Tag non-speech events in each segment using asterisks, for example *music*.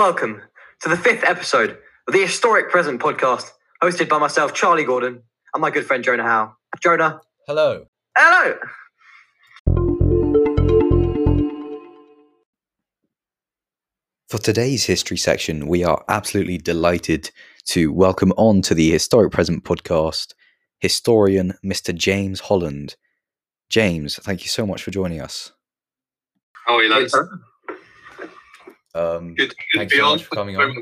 Hello, and welcome to the fifth episode of the Historic Present podcast, hosted by myself, Charlie Gordon, and my good friend Jonah Howe. Jonah, Hello. hello! For today's history section, we are absolutely delighted to welcome on to the Historic Present podcast historian Mr. James Holland. James, thank you so much for joining us. How are you, lads? Um, Good, good Thanks to be so on. much for coming on.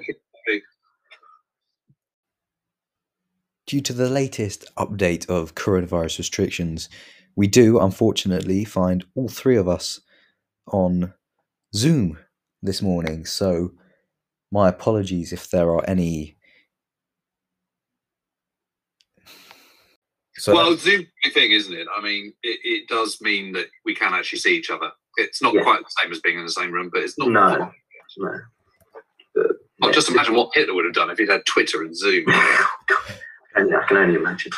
due to the latest update of coronavirus restrictions, we do unfortunately find all three of us on Zoom this morning. So, my apologies if there are any. So, well, Zoom thing, isn't it? I mean, it, it does mean that we can actually see each other. It's not Yeah. quite the same as being in the same room, but it's not. No. Far. No. I'll just imagine what Hitler would have done if he'd had Twitter and Zoom. *laughs* And I can only imagine.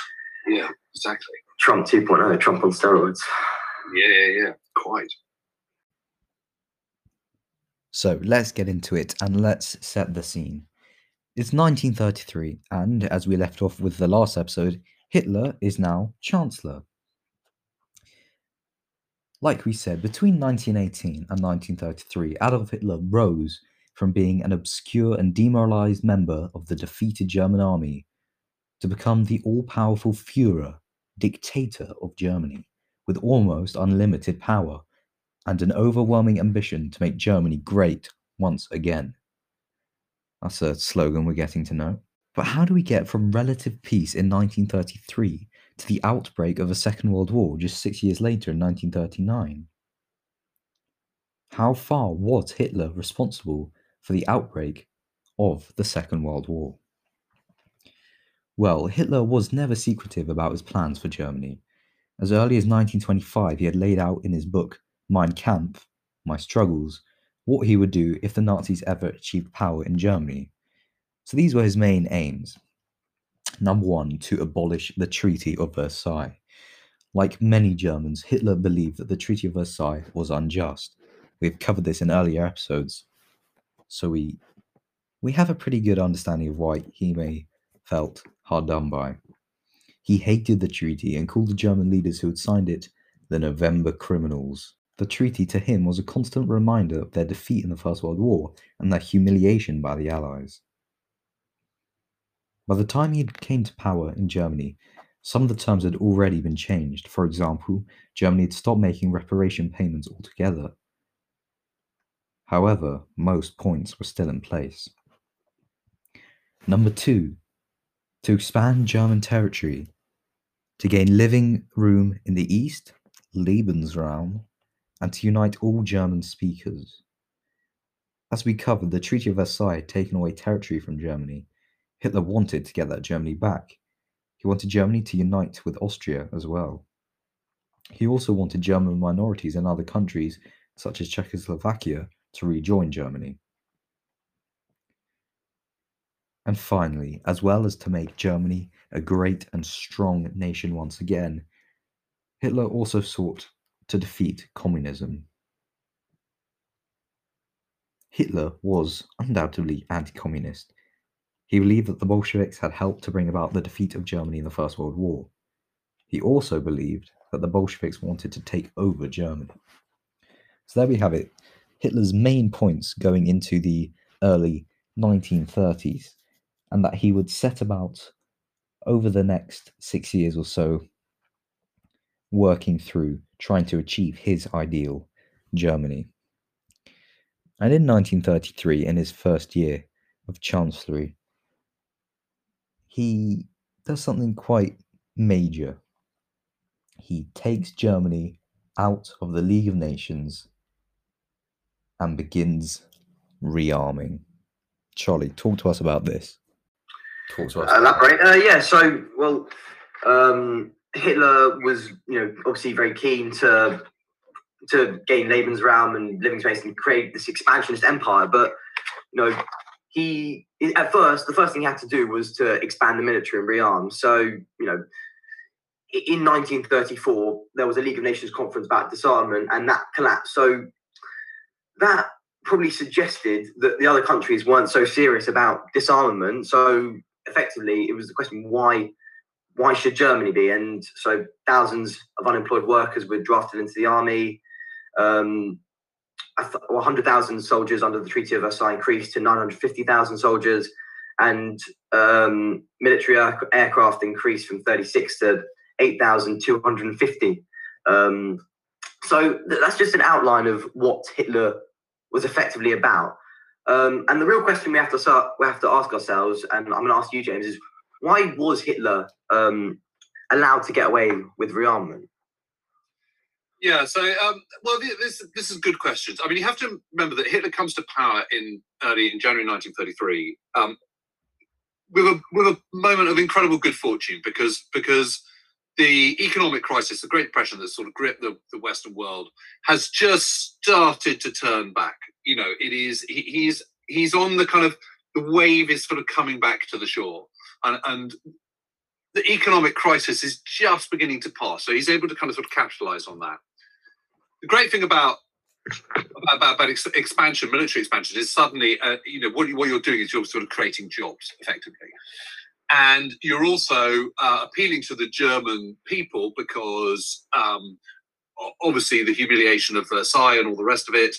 yeah, exactly. Trump 2.0, Trump on steroids. Yeah, yeah, yeah. Quite. So let's get into it and let's set the scene. It's 1933, and as we left off with the last episode, Hitler is now Chancellor. Like we said, between 1918 and 1933, Adolf Hitler rose from being an obscure and demoralized member of the defeated German army to become the all powerful Fuhrer, dictator of Germany, with almost unlimited power and an overwhelming ambition to make Germany great once again. That's a slogan we're getting to know. But how do we get from relative peace in 1933 to the outbreak of a Second World War just six years later in 1939? How far was Hitler responsible for the outbreak of the Second World War? Well, Hitler was never secretive about his plans for Germany. As early as 1925, he had laid out in his book Mein Kampf, My Struggles, what he would do if the Nazis ever achieved power in Germany. So these were his main aims. Number one, to abolish the Treaty of Versailles. Like many Germans, Hitler believed that the Treaty of Versailles was unjust. We've covered this in earlier episodes, so we we have a pretty good understanding of why he may felt hard done by. He hated the treaty and called the German leaders who had signed it the November criminals. The treaty to him was a constant reminder of their defeat in the First World War and their humiliation by the Allies. By the time he came to power in Germany, some of the terms had already been changed. For example, Germany had stopped making reparation payments altogether. However, most points were still in place. Number two, to expand German territory, to gain living room in the east, Lebensraum, and to unite all German speakers. As we covered, the Treaty of Versailles had taken away territory from Germany. Hitler wanted to get that Germany back. He wanted Germany to unite with Austria as well. He also wanted German minorities in other countries, such as Czechoslovakia, to rejoin Germany. And finally, as well as to make Germany a great and strong nation once again, Hitler also sought to defeat communism. Hitler was undoubtedly anti communist. He believed that the Bolsheviks had helped to bring about the defeat of Germany in the First World War. He also believed that the Bolsheviks wanted to take over Germany. So there we have it. Hitler's main points going into the early 1930s, and that he would set about over the next six years or so working through trying to achieve his ideal Germany. And in 1933, in his first year of chancellery, he does something quite major. He takes Germany out of the League of Nations and begins rearming. Charlie, talk to us about this. Talk to us. Elaborate. Uh, yeah, so, well, um, Hitler was, you know, obviously very keen to to gain Lebensraum and living space and create this expansionist empire. But, you know, he, at first, the first thing he had to do was to expand the military and rearm. So, you know, in 1934, there was a League of Nations conference about disarmament and that collapsed. So that probably suggested that the other countries weren't so serious about disarmament. So effectively, it was the question why why should Germany be? And so thousands of unemployed workers were drafted into the army. Um, 100,000 soldiers under the Treaty of Versailles increased to 950,000 soldiers, and um, military air- aircraft increased from 36 to 8,250. Um, so th- that's just an outline of what Hitler was effectively about. Um, and the real question we have to start, we have to ask ourselves, and I'm going to ask you, James, is why was Hitler um, allowed to get away with rearmament? Yeah, so um, well, this this is good questions. I mean, you have to remember that Hitler comes to power in early in January 1933 um, with a with a moment of incredible good fortune because because the economic crisis, the Great Depression that sort of gripped the, the Western world, has just started to turn back. You know, it is he, he's he's on the kind of the wave is sort of coming back to the shore, and, and the economic crisis is just beginning to pass. So he's able to kind of sort of capitalize on that the great thing about about, about ex- expansion, military expansion, is suddenly, uh, you know, what, what you're doing is you're sort of creating jobs effectively. And you're also uh, appealing to the German people because um, obviously the humiliation of Versailles and all the rest of it.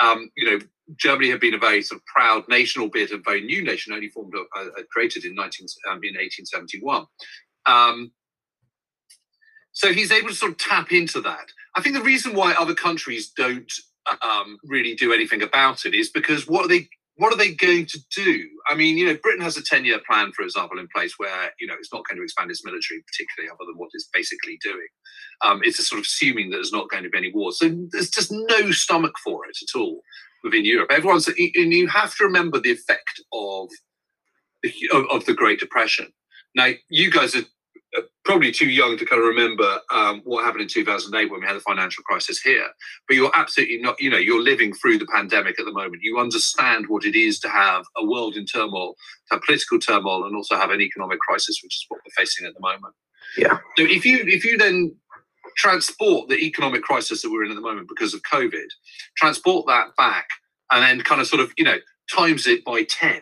Um, you know, Germany had been a very sort of proud nation, albeit a very new nation, only formed, uh, uh created in 19 um, in 1871. Um, so he's able to sort of tap into that. I think the reason why other countries don't um, really do anything about it is because what are they what are they going to do? I mean, you know, Britain has a 10 year plan, for example, in place where, you know, it's not going to expand its military, particularly other than what it's basically doing. Um, it's sort of assuming that there's not going to be any war. So there's just no stomach for it at all within Europe. Everyone's, and you have to remember the effect of, of, of the Great Depression. Now, you guys are probably too young to kind of remember um, what happened in 2008 when we had the financial crisis here. But you're absolutely not, you know, you're living through the pandemic at the moment. You understand what it is to have a world in turmoil, to have political turmoil, and also have an economic crisis, which is what we're facing at the moment. Yeah. So if you if you then transport the economic crisis that we're in at the moment because of COVID, transport that back, and then kind of sort of you know times it by ten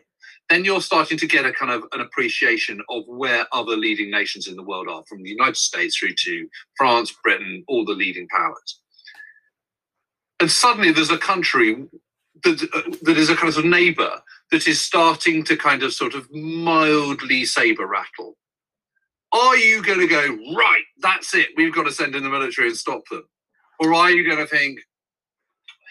then you're starting to get a kind of an appreciation of where other leading nations in the world are, from the United States through to France, Britain, all the leading powers. And suddenly there's a country that, uh, that is a kind of neighbor that is starting to kind of sort of mildly saber rattle. Are you going to go, right, that's it, we've got to send in the military and stop them? Or are you going to think,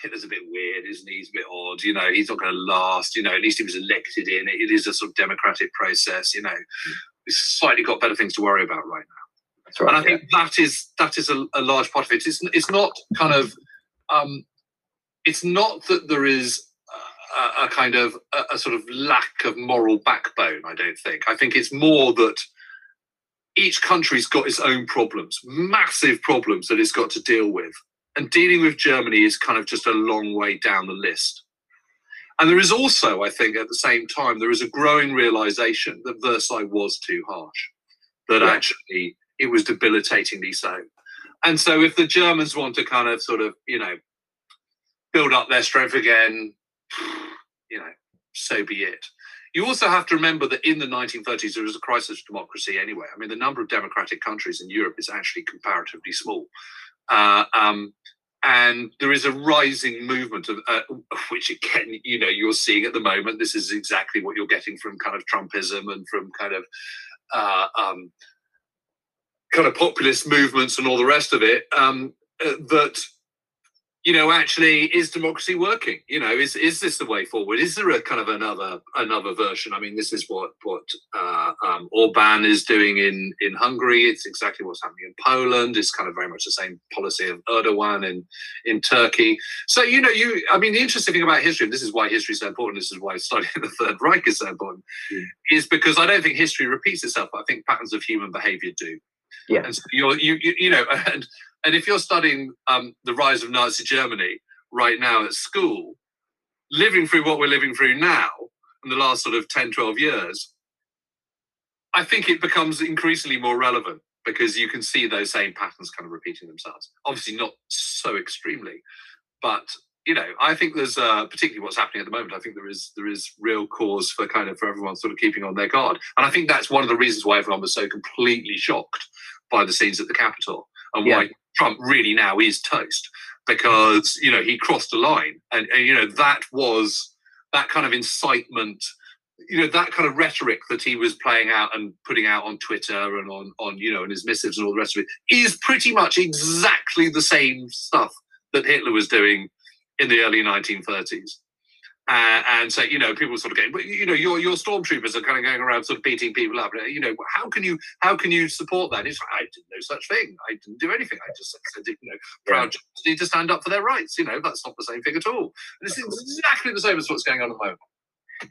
Hitler's a bit weird, isn't he? He's a bit odd. You know, he's not going to last. You know, at least he was elected in. It is a sort of democratic process. You know, mm. he's slightly got better things to worry about right now. That's right. And I yeah. think that is that is a, a, large part of it. It's it's not kind of um, it's not that there is a, a kind of a, a sort of lack of moral backbone. I don't think. I think it's more that each country's got its own problems, massive problems that it's got to deal with and dealing with Germany is kind of just a long way down the list. And there is also, I think, at the same time, there is a growing realization that Versailles was too harsh, that yeah. actually it was debilitatingly so. And so, if the Germans want to kind of sort of, you know, build up their strength again, *sighs* you know, so be it. You also have to remember that in the 1930s, there was a crisis of democracy anyway. I mean, the number of democratic countries in Europe is actually comparatively small. Uh, um, and there is a rising movement of uh, *laughs* which again you know you're seeing at the moment this is exactly what you're getting from kind of trumpism and from kind of uh, um, kind of populist movements and all the rest of it um, uh, that you know, actually, is democracy working? You know, is is this the way forward? Is there a kind of another another version? I mean, this is what what uh, um, Orban is doing in in Hungary. It's exactly what's happening in Poland. It's kind of very much the same policy of Erdogan in in Turkey. So you know, you I mean, the interesting thing about history, and this is why history is so important. This is why studying *laughs* the Third Reich is so important, mm. is because I don't think history repeats itself. I think patterns of human behaviour do. Yeah. And so you're, you, you, you know, *laughs* and and if you're studying um, the rise of Nazi Germany right now at school, living through what we're living through now in the last sort of 10, 12 years, I think it becomes increasingly more relevant because you can see those same patterns kind of repeating themselves. Obviously, not so extremely, but you know, I think there's uh, particularly what's happening at the moment. I think there is there is real cause for kind of for everyone sort of keeping on their guard, and I think that's one of the reasons why everyone was so completely shocked by the scenes at the Capitol and Yeah. why Trump really now is toast because you know he crossed a line, and, and you know that was that kind of incitement. You know that kind of rhetoric that he was playing out and putting out on Twitter and on on you know and his missives and all the rest of it is pretty much exactly the same stuff that Hitler was doing in the early 1930s. Uh, and so, you know, people sort of going, but you know, your your stormtroopers are kind of going around sort of beating people up. You know, how can you how can you support that? It's like, I did no such thing. I didn't do anything. I just said, you know, proud Germans need to stand up for their rights. You know, that's not the same thing at all. And it's exactly the same as what's going on at the moment.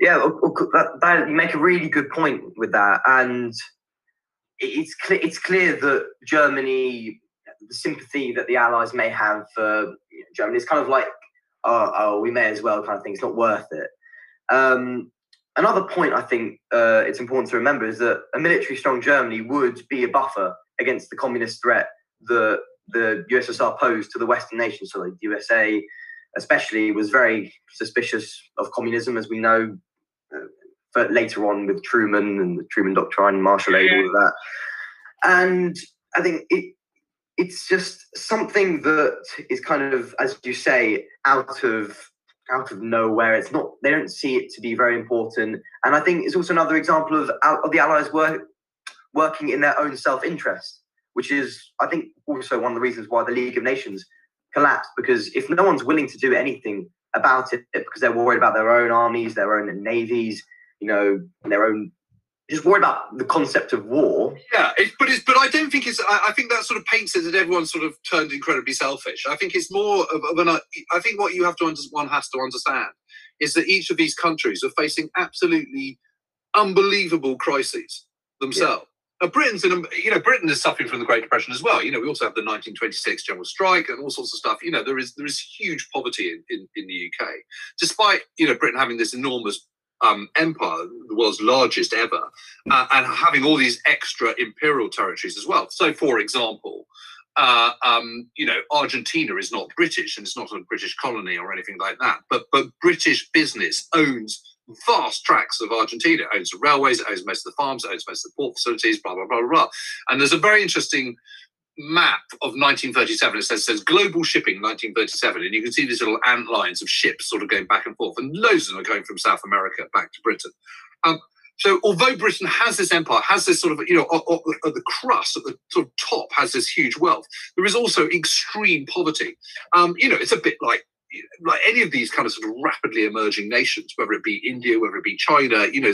Yeah, that, that, you make a really good point with that, and it's clear. It's clear that Germany, the sympathy that the Allies may have for know, Germany, is kind of like, oh, oh, we may as well kind of thing. It's not worth it. Um, another point I think uh, it's important to remember is that a military strong Germany would be a buffer against the communist threat that the USSR posed to the Western nations. So, like the USA, especially, was very suspicious of communism, as we know. Uh, later on with Truman and the Truman Doctrine, and Marshall Aid, all of that, and I think it it's just something that is kind of, as you say, out of out of nowhere. It's not they don't see it to be very important, and I think it's also another example of of the Allies work working in their own self interest, which is I think also one of the reasons why the League of Nations collapsed because if no one's willing to do anything about it because they're worried about their own armies, their own navies, you know, their own just worried about the concept of war. Yeah, it, but it's but I don't think it's. I, I think that sort of paints it that everyone sort of turned incredibly selfish. I think it's more of, of an. I think what you have to under, one has to understand is that each of these countries are facing absolutely unbelievable crises themselves. Uh, Britain's in you know Britain is suffering from the Great Depression as well. You know we also have the 1926 general strike and all sorts of stuff. You know there is there is huge poverty in, in, in the UK, despite you know Britain having this enormous um, empire, the world's largest ever, uh, and having all these extra imperial territories as well. So, for example, uh, um, you know, Argentina is not British and it's not a British colony or anything like that, but but British business owns vast tracts of Argentina. It owns the railways, it owns most of the farms, it owns most of the port facilities, blah blah blah blah. blah. And there's a very interesting map of 1937. It says, says global shipping 1937, and you can see these little ant lines of ships sort of going back and forth, and loads of them are going from South America back to Britain. Um, so although Britain has this empire, has this sort of, you know, at, at- the crust, at the sort of top, has this huge wealth, there is also extreme poverty. Um, you know, it's a bit like like any of these kind of sort of rapidly emerging nations, whether it be India, whether it be China, you know,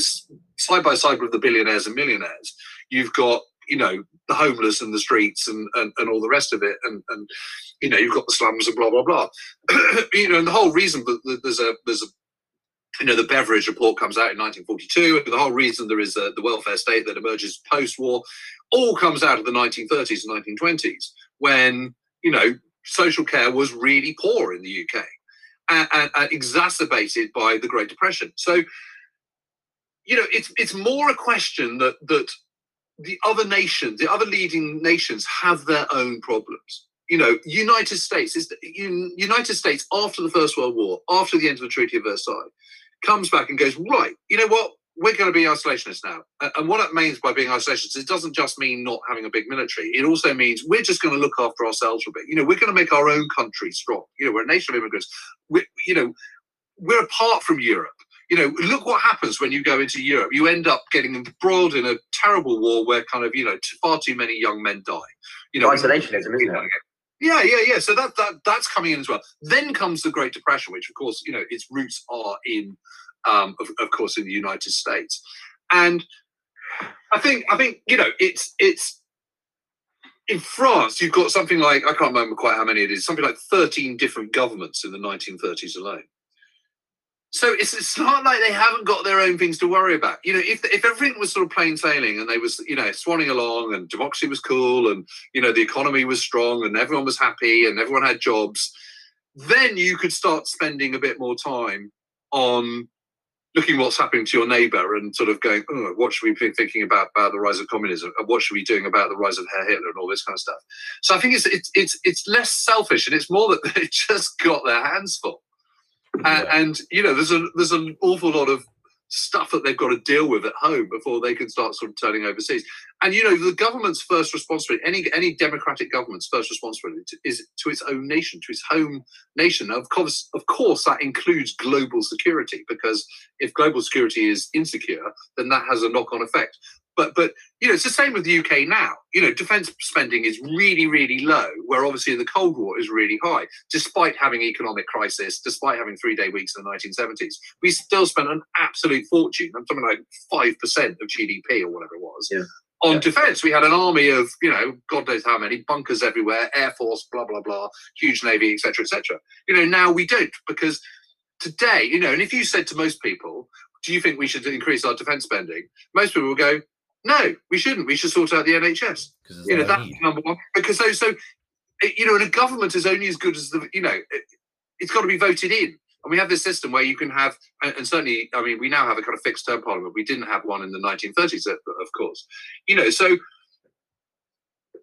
side by side with the billionaires and millionaires, you've got, you know, the homeless and the streets and, and, and all the rest of it. And, and, you know, you've got the slums and blah, blah, blah. *clears throat* you know, and the whole reason that there's a, there's a, you know, the Beveridge report comes out in 1942. and The whole reason there is a, the welfare state that emerges post-war all comes out of the 1930s and 1920s when, you know, social care was really poor in the UK and, and, and exacerbated by the Great Depression. So, you know, it's it's more a question that that the other nations, the other leading nations, have their own problems. You know, United States is United States after the First World War, after the end of the Treaty of Versailles, comes back and goes right. You know what? We're going to be isolationists now, and what it means by being isolationists, it doesn't just mean not having a big military. It also means we're just going to look after ourselves a bit. You know, we're going to make our own country strong. You know, we're a nation of immigrants. We, you know, we're apart from Europe. You know, look what happens when you go into Europe. You end up getting embroiled in a terrible war where kind of, you know, far too many young men die. You know, Isolationism, isn't it? yeah, yeah, yeah. So that, that that's coming in as well. Then comes the Great Depression, which of course, you know, its roots are in, um, of, of course, in the United States. And I think I think you know it's it's in France. You've got something like I can't remember quite how many it is. Something like thirteen different governments in the 1930s alone. So it's, it's not like they haven't got their own things to worry about. You know, if if everything was sort of plain sailing and they was you know swanning along and democracy was cool and you know the economy was strong and everyone was happy and everyone had jobs, then you could start spending a bit more time on looking what's happening to your neighbor and sort of going, oh, what should we be thinking about about the rise of communism? And What should we be doing about the rise of Herr Hitler and all this kind of stuff? So I think it's it's it's it's less selfish and it's more that *laughs* they just got their hands full. Uh, and you know, there's a there's an awful lot of stuff that they've got to deal with at home before they can start sort of turning overseas. And you know, the government's first responsibility, any any democratic government's first responsibility to, is to its own nation, to its home nation. Of course, of course, that includes global security because if global security is insecure, then that has a knock-on effect. But but you know, it's the same with the UK now. You know, defence spending is really really low, where obviously the Cold War is really high, despite having economic crisis, despite having three day weeks in the 1970s. We still spent an absolute fortune. I'm talking like five percent of GDP or whatever it was. Yeah. On Yeah. defence, we had an army of, you know, God knows how many bunkers everywhere, air force, blah blah blah, huge navy, etc., etc. You know, now we don't because today, you know, and if you said to most people, "Do you think we should increase our defence spending?" Most people will go, "No, we shouldn't. We should sort out the NHS." Because You know, that's number one. Because so, so you know, and a government is only as good as the, you know, it, it's got to be voted in. And we have this system where you can have, and, certainly, I mean, we now have a kind of fixed term parliament. We didn't have one in the 1930s, of of course. You know, so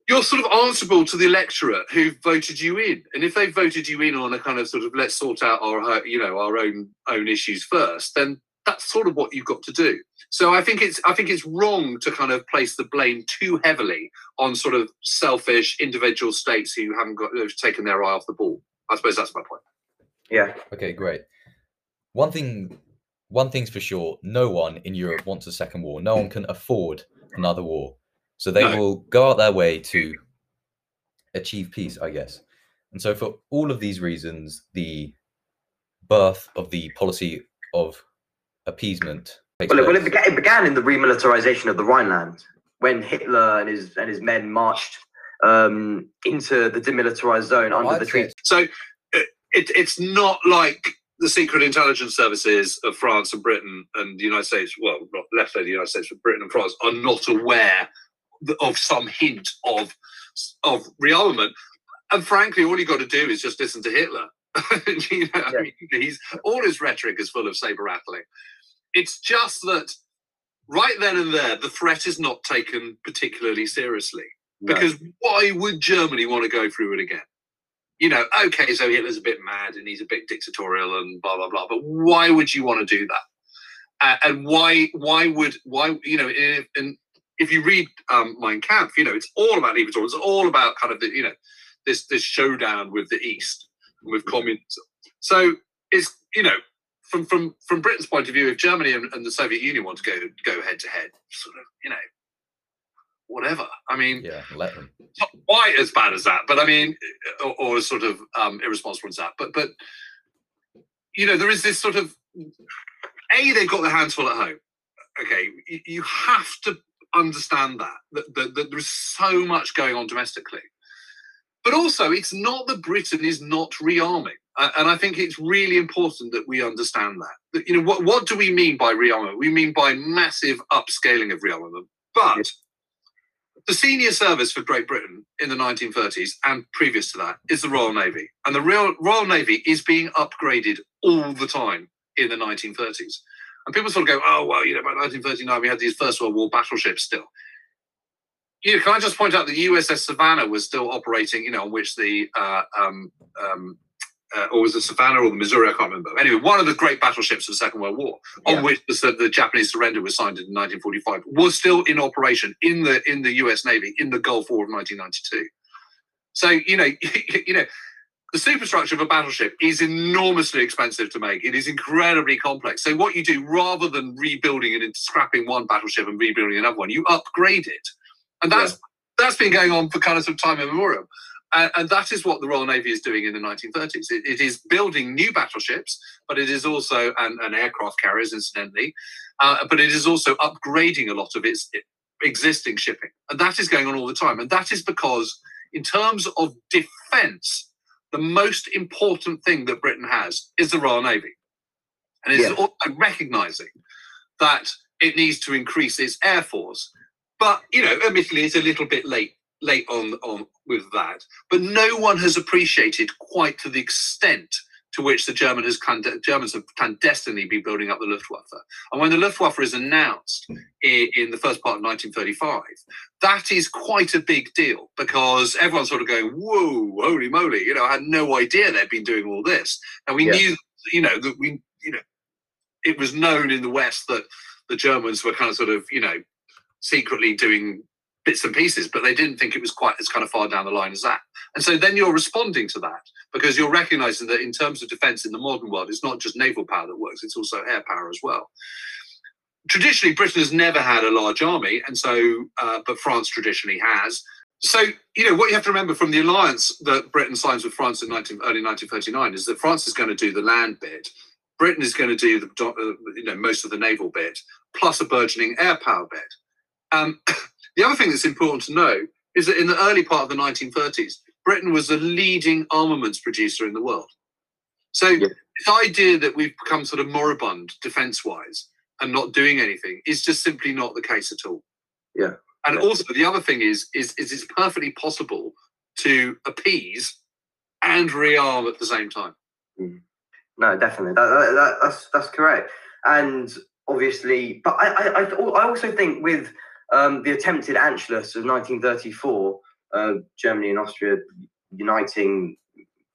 you're sort of answerable to the electorate who voted you in, and if they voted you in on a kind of sort of let's sort out our, uh, you know, our own own issues first, then that's sort of what you've got to do. So I think it's I think it's wrong to kind of place the blame too heavily on sort of selfish individual states who haven't got who've taken their eye off the ball. I suppose that's my point. Yeah. Okay, great. One thing, one thing's for sure: no one in Europe wants a second war. No one can afford another war, so they No. will go out their way to achieve peace, I guess. And so, for all of these reasons, the birth of the policy of appeasement Well, it, well, it, began, it began in the remilitarization of the Rhineland when Hitler and his and his men marched um, into the demilitarized zone under I'd the say treaty. So it, it, it's not like the secret intelligence services of France and Britain and the United States, well, not left say the United States, but Britain and France are not aware of some hint of of rearmament. And frankly, all you've got to do is just listen to Hitler. *laughs* you know, I mean, he's all his rhetoric is full of saber rattling. It's just that right then and there, the threat is not taken particularly seriously No. because why would Germany want to go through it again? You know, okay, so Hitler's a bit mad and he's a bit dictatorial and blah blah blah, but why would you want to do that? Uh, and why why would why you know if, and if you read um, Mein Kampf, you know it's all about Liebertor. It's all about kind of the you know this this showdown with the East and with communism. So it's you know from from from Britain's point of view, if Germany and, and the Soviet Union want to go go head to head, sort of you know whatever. I mean, yeah, let them. not quite as bad as that, but I mean, or, or as sort of um, irresponsible as that. But but you know, there is this sort of a they've got their hands full at home. Okay, you, you have to understand that, that that that there's so much going on domestically. But also, it's not that Britain is not rearming, Uh, and I think it's really important that we understand that. That, you know, what what do we mean by rearmament? We mean by massive upscaling of rearmament, but the senior service for Great Britain in the 1930s and previous to that is the Royal Navy. And the Royal, Royal Navy is being upgraded all the time in the 1930s. And people sort of go, oh, well, you know, by 1939, we had these First World War battleships still. You know, can I just point out the USS Savannah was still operating, you know, on which the, uh, um, um, uh, or was it Savannah or the Missouri? I can't remember. Anyway, one of the great battleships of the Second World War Yeah. on which the, the Japanese surrender was signed in 1945, was still in operation in the in the U.S. Navy in the Gulf War of 1992. So you know, *laughs* you know, the superstructure of a battleship is enormously expensive to make. It is incredibly complex. So what you do, rather than rebuilding it into scrapping one battleship and rebuilding another one, you upgrade it, and that's that's been going on for kind of some time immemorial. And, and that is what the Royal Navy is doing in the 1930s. It, it is building new battleships, but it is also and, and aircraft carriers, incidentally, uh, but it is also upgrading a lot of its existing shipping, and that is going on all the time. And that is because, in terms of defence, the most important thing that Britain has is the Royal Navy, and it's Yeah. also recognising that it needs to increase its air force. But you know, admittedly, it's a little bit late late on on with that. But no one has appreciated quite to the extent to which the German has Germans have clandestinely been building up the Luftwaffe. And when the Luftwaffe is announced in, in the first part of 1935, that is quite a big deal because everyone's sort of going, "Whoa, holy moly!" You know, I had no idea they'd been doing all this, and we Yeah. knew you know, that we, you know, it was known in the West that the Germans were kind of sort of, you know, secretly doing bits and pieces, but they didn't think it was quite as kind of far down the line as that. And so then you're responding to that because you're recognizing that in terms of defense in the modern world, it's not just naval power that works, it's also air power as well. Traditionally, Britain has never had a large army, and so, uh, but France traditionally has. So, you know, what you have to remember from the alliance that Britain signs with France in 19, early 1939 is that France is going to do the land bit, Britain is going to do the, uh, you know, most of the naval bit, plus a burgeoning air power bit. Um, the other thing that's important to know is that in the early part of the 1930s, Britain was the leading armaments producer in the world. So yeah. this idea that we've become sort of moribund defense-wise and not doing anything is just simply not the case at all. Yeah. And also the other thing is, is, is it's perfectly possible to appease and rearm at the same time. Mm. No, definitely. That, that, that, that's that's correct. And obviously, but I, I, I also think with um, the attempted Anschluss of 1934, uh, Germany and Austria uniting,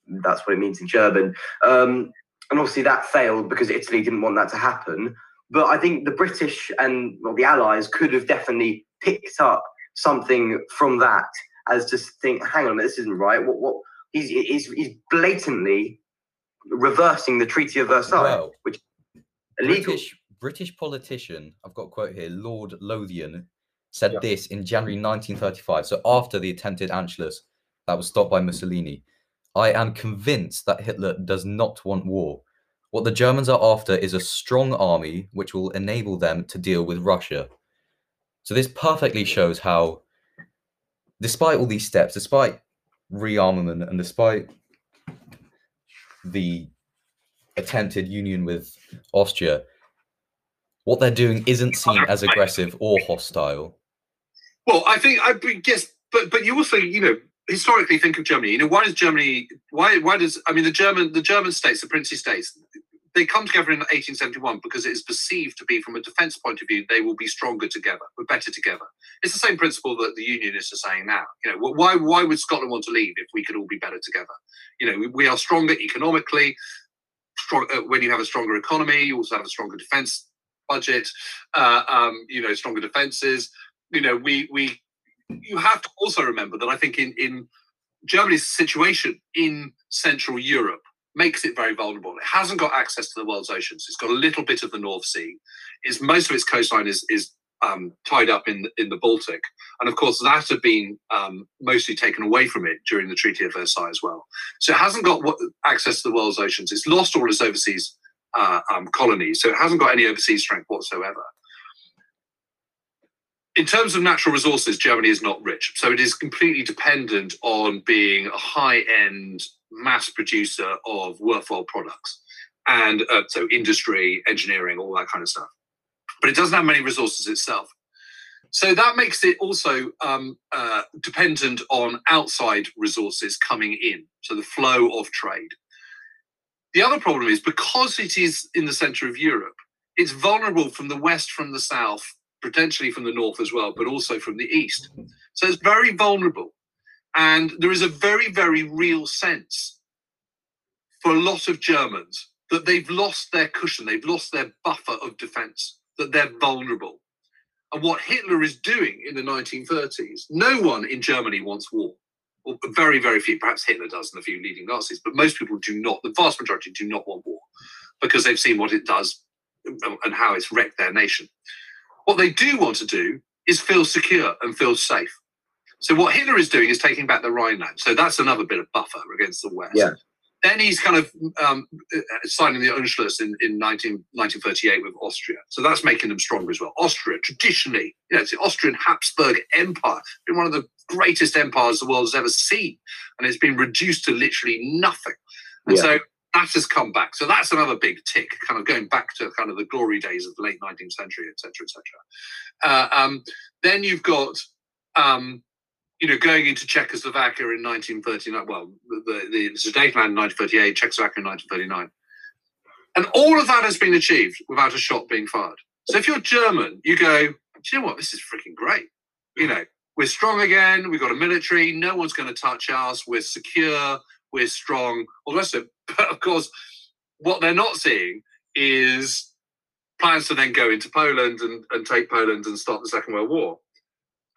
that's what it means in German. Um, and obviously that failed because Italy didn't want that to happen. But I think the British and well, the Allies could have definitely picked up something from that as just think, hang on a minute, this isn't right. What, what, he's, he's, he's blatantly reversing the Treaty of Versailles, well, which illegal. British, British politician, I've got a quote here, Lord Lothian, said yeah. this in January 1935. So after the attempted Anschluss that was stopped by Mussolini. I am convinced that Hitler does not want war. What the Germans are after is a strong army which will enable them to deal with Russia. So this perfectly shows how, despite all these steps, despite rearmament and despite the attempted union with Austria, what they're doing isn't seen as aggressive or hostile. Well, I think I guess, but but you also, you know, historically think of Germany. You know, why does Germany? Why why does I mean the German the German states, the princely states, they come together in 1871 because it is perceived to be, from a defence point of view, they will be stronger together, we're better together. It's the same principle that the Unionists are saying now. You know, why why would Scotland want to leave if we could all be better together? You know, we, we are stronger economically. Strong, uh, when you have a stronger economy, you also have a stronger defence budget. Uh, um, you know, stronger defences you know, we we you have to also remember that I think in in Germany's situation in Central Europe makes it very vulnerable. It hasn't got access to the world's oceans. It's got a little bit of the North Sea. Is most of its coastline is is um, tied up in in the Baltic, and of course that had been um, mostly taken away from it during the Treaty of Versailles as well. So it hasn't got what, access to the world's oceans. It's lost all its overseas uh, um, colonies, so it hasn't got any overseas strength whatsoever in terms of natural resources, Germany is not rich. So it is completely dependent on being a high end mass producer of worthwhile products. And uh, so industry, engineering, all that kind of stuff. But it doesn't have many resources itself. So that makes it also um, uh, dependent on outside resources coming in. So the flow of trade. The other problem is because it is in the center of Europe, it's vulnerable from the west, from the south, potentially from the north as well, but also from the east. So it's very vulnerable. And there is a very, very real sense for a lot of Germans that they've lost their cushion, they've lost their buffer of defense, that they're vulnerable. And what Hitler is doing in the 1930s, no one in Germany wants war. Well, very, very few, perhaps Hitler does and a few leading Nazis, but most people do not, the vast majority do not want war because they've seen what it does um, and how it's wrecked their nation. What they do want to do is feel secure and feel safe. So what Hitler is doing is taking back the Rhineland. So that's another bit of buffer against the West. Yeah. Then he's kind of um, signing the Anschluss in, in 19, 1938 with Austria. So that's making them stronger as well. Austria, traditionally, you know, it's the Austrian Habsburg Empire, been one of the greatest empires the world has ever seen. And it's been reduced to literally nothing. And yeah. so that has come back. So that's another big tick, kind of going back to kind of the glory days of the late 19th century, etc., etc. Uh, um, then you've got, um, you know, going into Czechoslovakia in 1939. Well, the, the Sudetenland in 1938, Czechoslovakia in 1939, and all of that has been achieved without a shot being fired. So if you're German, you go, do you know what? This is freaking great. You know, we're strong again. We've got a military. No one's going to touch us. We're secure. We're strong. All the rest of it. But of course, what they're not seeing is plans to then go into Poland and, and take Poland and start the Second World War.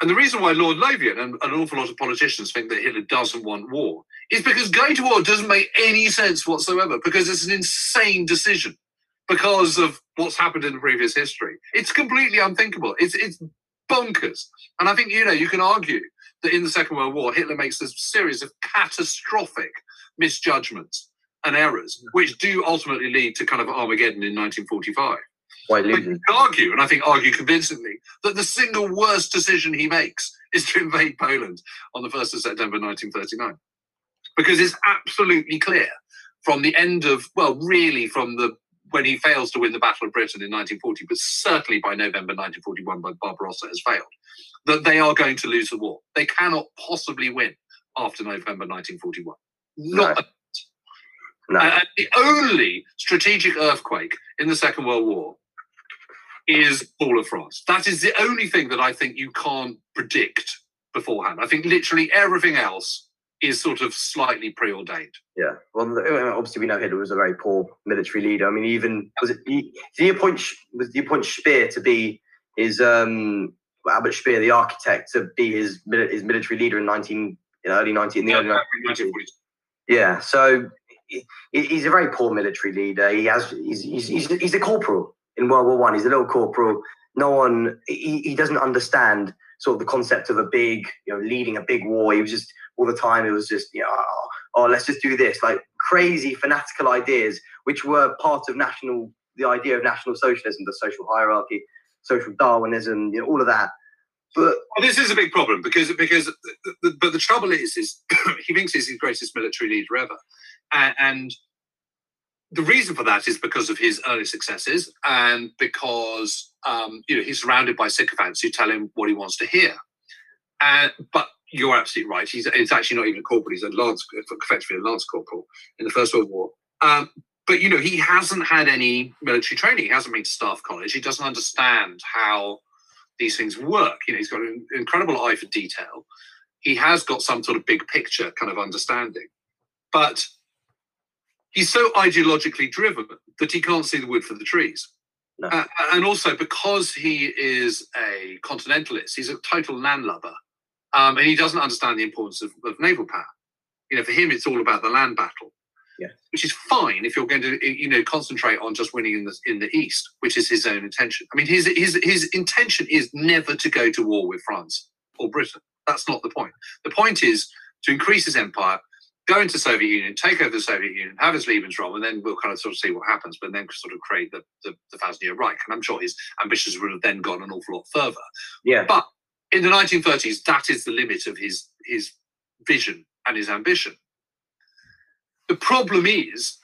And the reason why Lord Lothian and, and an awful lot of politicians think that Hitler doesn't want war is because going to war doesn't make any sense whatsoever, because it's an insane decision because of what's happened in the previous history. It's completely unthinkable. It's it's bonkers. And I think you know you can argue that in the Second World War, Hitler makes a series of catastrophic misjudgments and errors, which do ultimately lead to kind of Armageddon in 1945. Why But you can argue, and I think argue convincingly, that the single worst decision he makes is to invade Poland on the 1st of September 1939. Because it's absolutely clear from the end of, well, really from the when he fails to win the Battle of Britain in 1940, but certainly by November 1941 when Barbarossa has failed, that they are going to lose the war. They cannot possibly win after November 1941. Not No. No. and the only strategic earthquake in the Second World War is Fall of France. That is the only thing that I think you can't predict beforehand. I think literally everything else is sort of slightly preordained. Yeah. Well, obviously we know Hitler was a very poor military leader. I mean, even was it did he appoint was he appoint Speer to be his um Albert Speer, the architect, to be his his military leader in nineteen in early nineteen in the early 1940s. 1940s. Yeah, so he, he's a very poor military leader. He has he's he's, he's, he's a corporal in World War One. He's a little corporal. No one he, he doesn't understand sort of the concept of a big you know leading a big war. He was just all the time. It was just you know oh, oh let's just do this like crazy fanatical ideas which were part of national the idea of national socialism, the social hierarchy, social Darwinism, you know all of that. But this is a big problem because because the, the, but the trouble is is *clears throat* he thinks he's the greatest military leader ever, and, and the reason for that is because of his early successes and because um, you know he's surrounded by sycophants who tell him what he wants to hear. And but you're absolutely right. He's it's actually not even a corporal. He's a lance, effectively a lance corporal in the First World War. Um, but you know he hasn't had any military training. He hasn't been to staff college. He doesn't understand how these things work. You know, he's got an incredible eye for detail. He has got some sort of big picture kind of understanding, but he's so ideologically driven that he can't see the wood for the trees. No. Uh, and also because he is a continentalist, he's a total landlubber, um, and he doesn't understand the importance of, of naval power. You know, for him, it's all about the land battle. Yeah. Which is fine if you're going to, you know, concentrate on just winning in the in the east, which is his own intention. I mean, his his his intention is never to go to war with France or Britain. That's not the point. The point is to increase his empire, go into Soviet Union, take over the Soviet Union, have his Lebensraum, and then we'll kind of sort of see what happens. But then sort of create the the, the year Reich. And I'm sure his ambitions would have then gone an awful lot further. yeah, But in the 1930s, that is the limit of his his vision and his ambition. The problem is,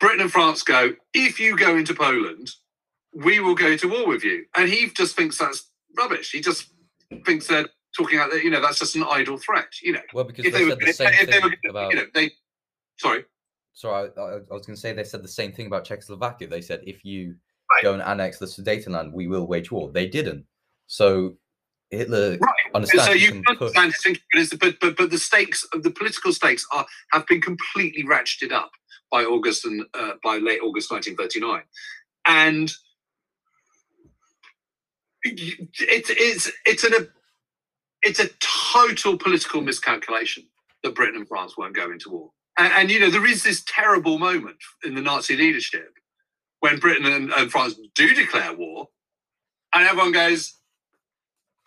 Britain and France go, if you go into Poland, we will go to war with you. And he just thinks that's rubbish. He just thinks they're talking out that, you know, that's just an idle threat, you know. Well, because If they, they, were, said the if, same if they thing were, about. you know, they, sorry. Sorry, I, I I was going to say they said the same thing about Czechoslovakia. They said if you Right. go and annex the Sudetenland, we will wage war. They didn't. So Hitler Right. And understands so he you can understand his thinking, but, but but but the stakes, of the political stakes, are have been completely ratcheted up by August and uh, by late August 1939, and it's it's it's an it's a total political miscalculation that Britain and France won't go into war. And, and you know there is this terrible moment in the Nazi leadership when Britain and, and France do declare war, and everyone goes,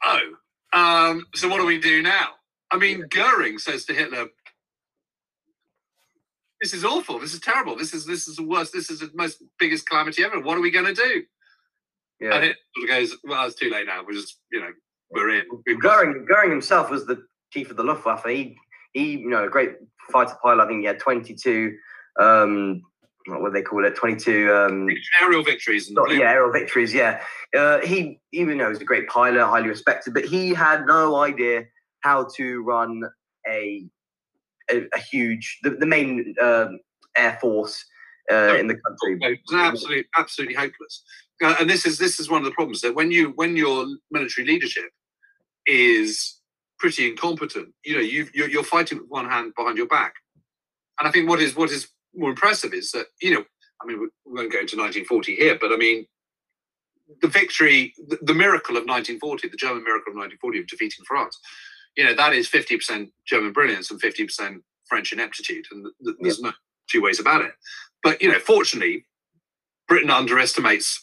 "Oh, um, so what do we do now? I mean, Goering says to Hitler, "This is awful. This is terrible. This is this is the worst. This is the most biggest calamity ever. What are we going to do?" yeah. And it goes, "Well, it's too late now. We're just, you know, we're in." We've Goering, Goering himself was the chief of the Luftwaffe. He, he, you know, a great fighter pilot. I think he had 22, um, what do they call it? 22, um, aerial victories not- yeah, aerial victories. Yeah, uh, he, even though he was a great pilot, highly respected, but he had no idea how to run a, a, a huge, the, the main um, air force uh, in the country. No, it's absolutely, absolutely hopeless. Uh, and this is this is one of the problems that when you when your military leadership is pretty incompetent, you know, you you're, you're fighting with one hand behind your back. And I think what is what is more impressive is that you know, I mean, we won't go into 1940 here, but I mean, the victory, the, the miracle of 1940, the German miracle of 1940 of defeating France, you know, that is 50% German brilliance and 50% French ineptitude, and th- th- there's no two ways about it. But you know, fortunately, Britain underestimates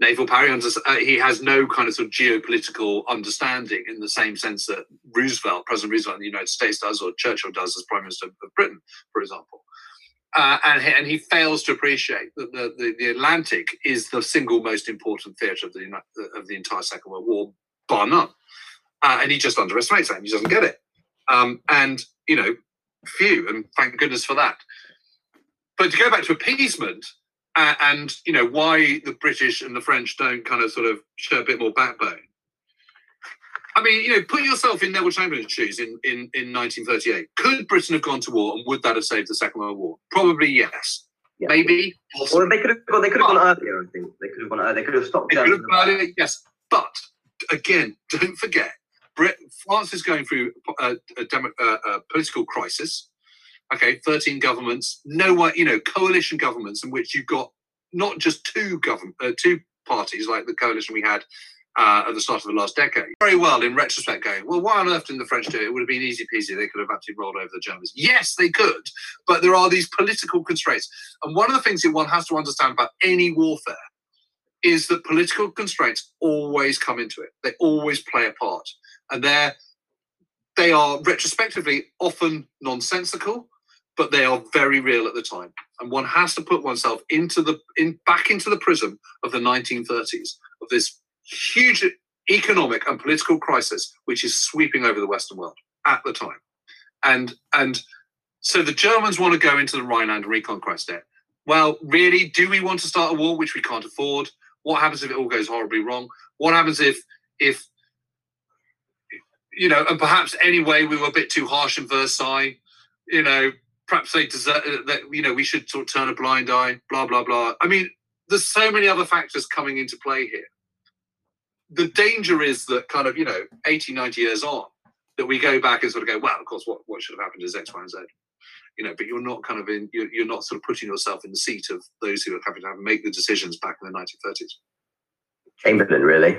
naval power. He, uh, he has no kind of sort of geopolitical understanding in the same sense that Roosevelt, President Roosevelt in the United States does, or Churchill does as Prime Minister of Britain, for example. Uh, and, he, and he fails to appreciate that the, the, the Atlantic is the single most important theatre of the of the entire Second World War, bar none. Uh, and he just underestimates that. And he doesn't get it. Um, and you know, few, and thank goodness for that. But to go back to appeasement, uh, and you know why the British and the French don't kind of sort of show a bit more backbone. I mean, you know, put yourself in Neville Chamberlain's shoes in, in, in 1938. Could Britain have gone to war, and would that have saved the Second World War? Probably yes. Yeah. Maybe. Possibly. Well, they could have gone. They could have gone earlier. I think they could have gone. earlier. They could have stopped. They could have done it, yes. But again, don't forget, Britain, France is going through a, a, demo, a, a political crisis. Okay, 13 governments, no one, you know, coalition governments in which you've got not just two government, uh, two parties like the coalition we had uh, at the start of the last decade. Very well, in retrospect, going, well, why on earth didn't the French do it? It would have been easy peasy. They could have absolutely rolled over the Germans. Yes, they could, but there are these political constraints. And one of the things that one has to understand about any warfare is that political constraints always come into it. They always play a part, and they're they are retrospectively often nonsensical, but they are very real at the time. And one has to put oneself into the in back into the prism of the 1930s of this huge economic and political crisis which is sweeping over the Western world at the time. And and so the Germans want to go into the Rhineland and reconquest it. Well, really, do we want to start a war which we can't afford? What happens if it all goes horribly wrong? What happens if if you know, and perhaps anyway we were a bit too harsh in Versailles, you know, perhaps they deserve uh, that you know we should sort of turn a blind eye, blah blah blah. I mean, there's so many other factors coming into play here. The danger is that kind of, you know, 80, 90 years on, that we go back and sort of go, well, of course, what, what should have happened is X, Y, and Z. You know, but you're not kind of in, you're, you're not sort of putting yourself in the seat of those who are having to have, make the decisions back in the 1930s. Chamberlain, really.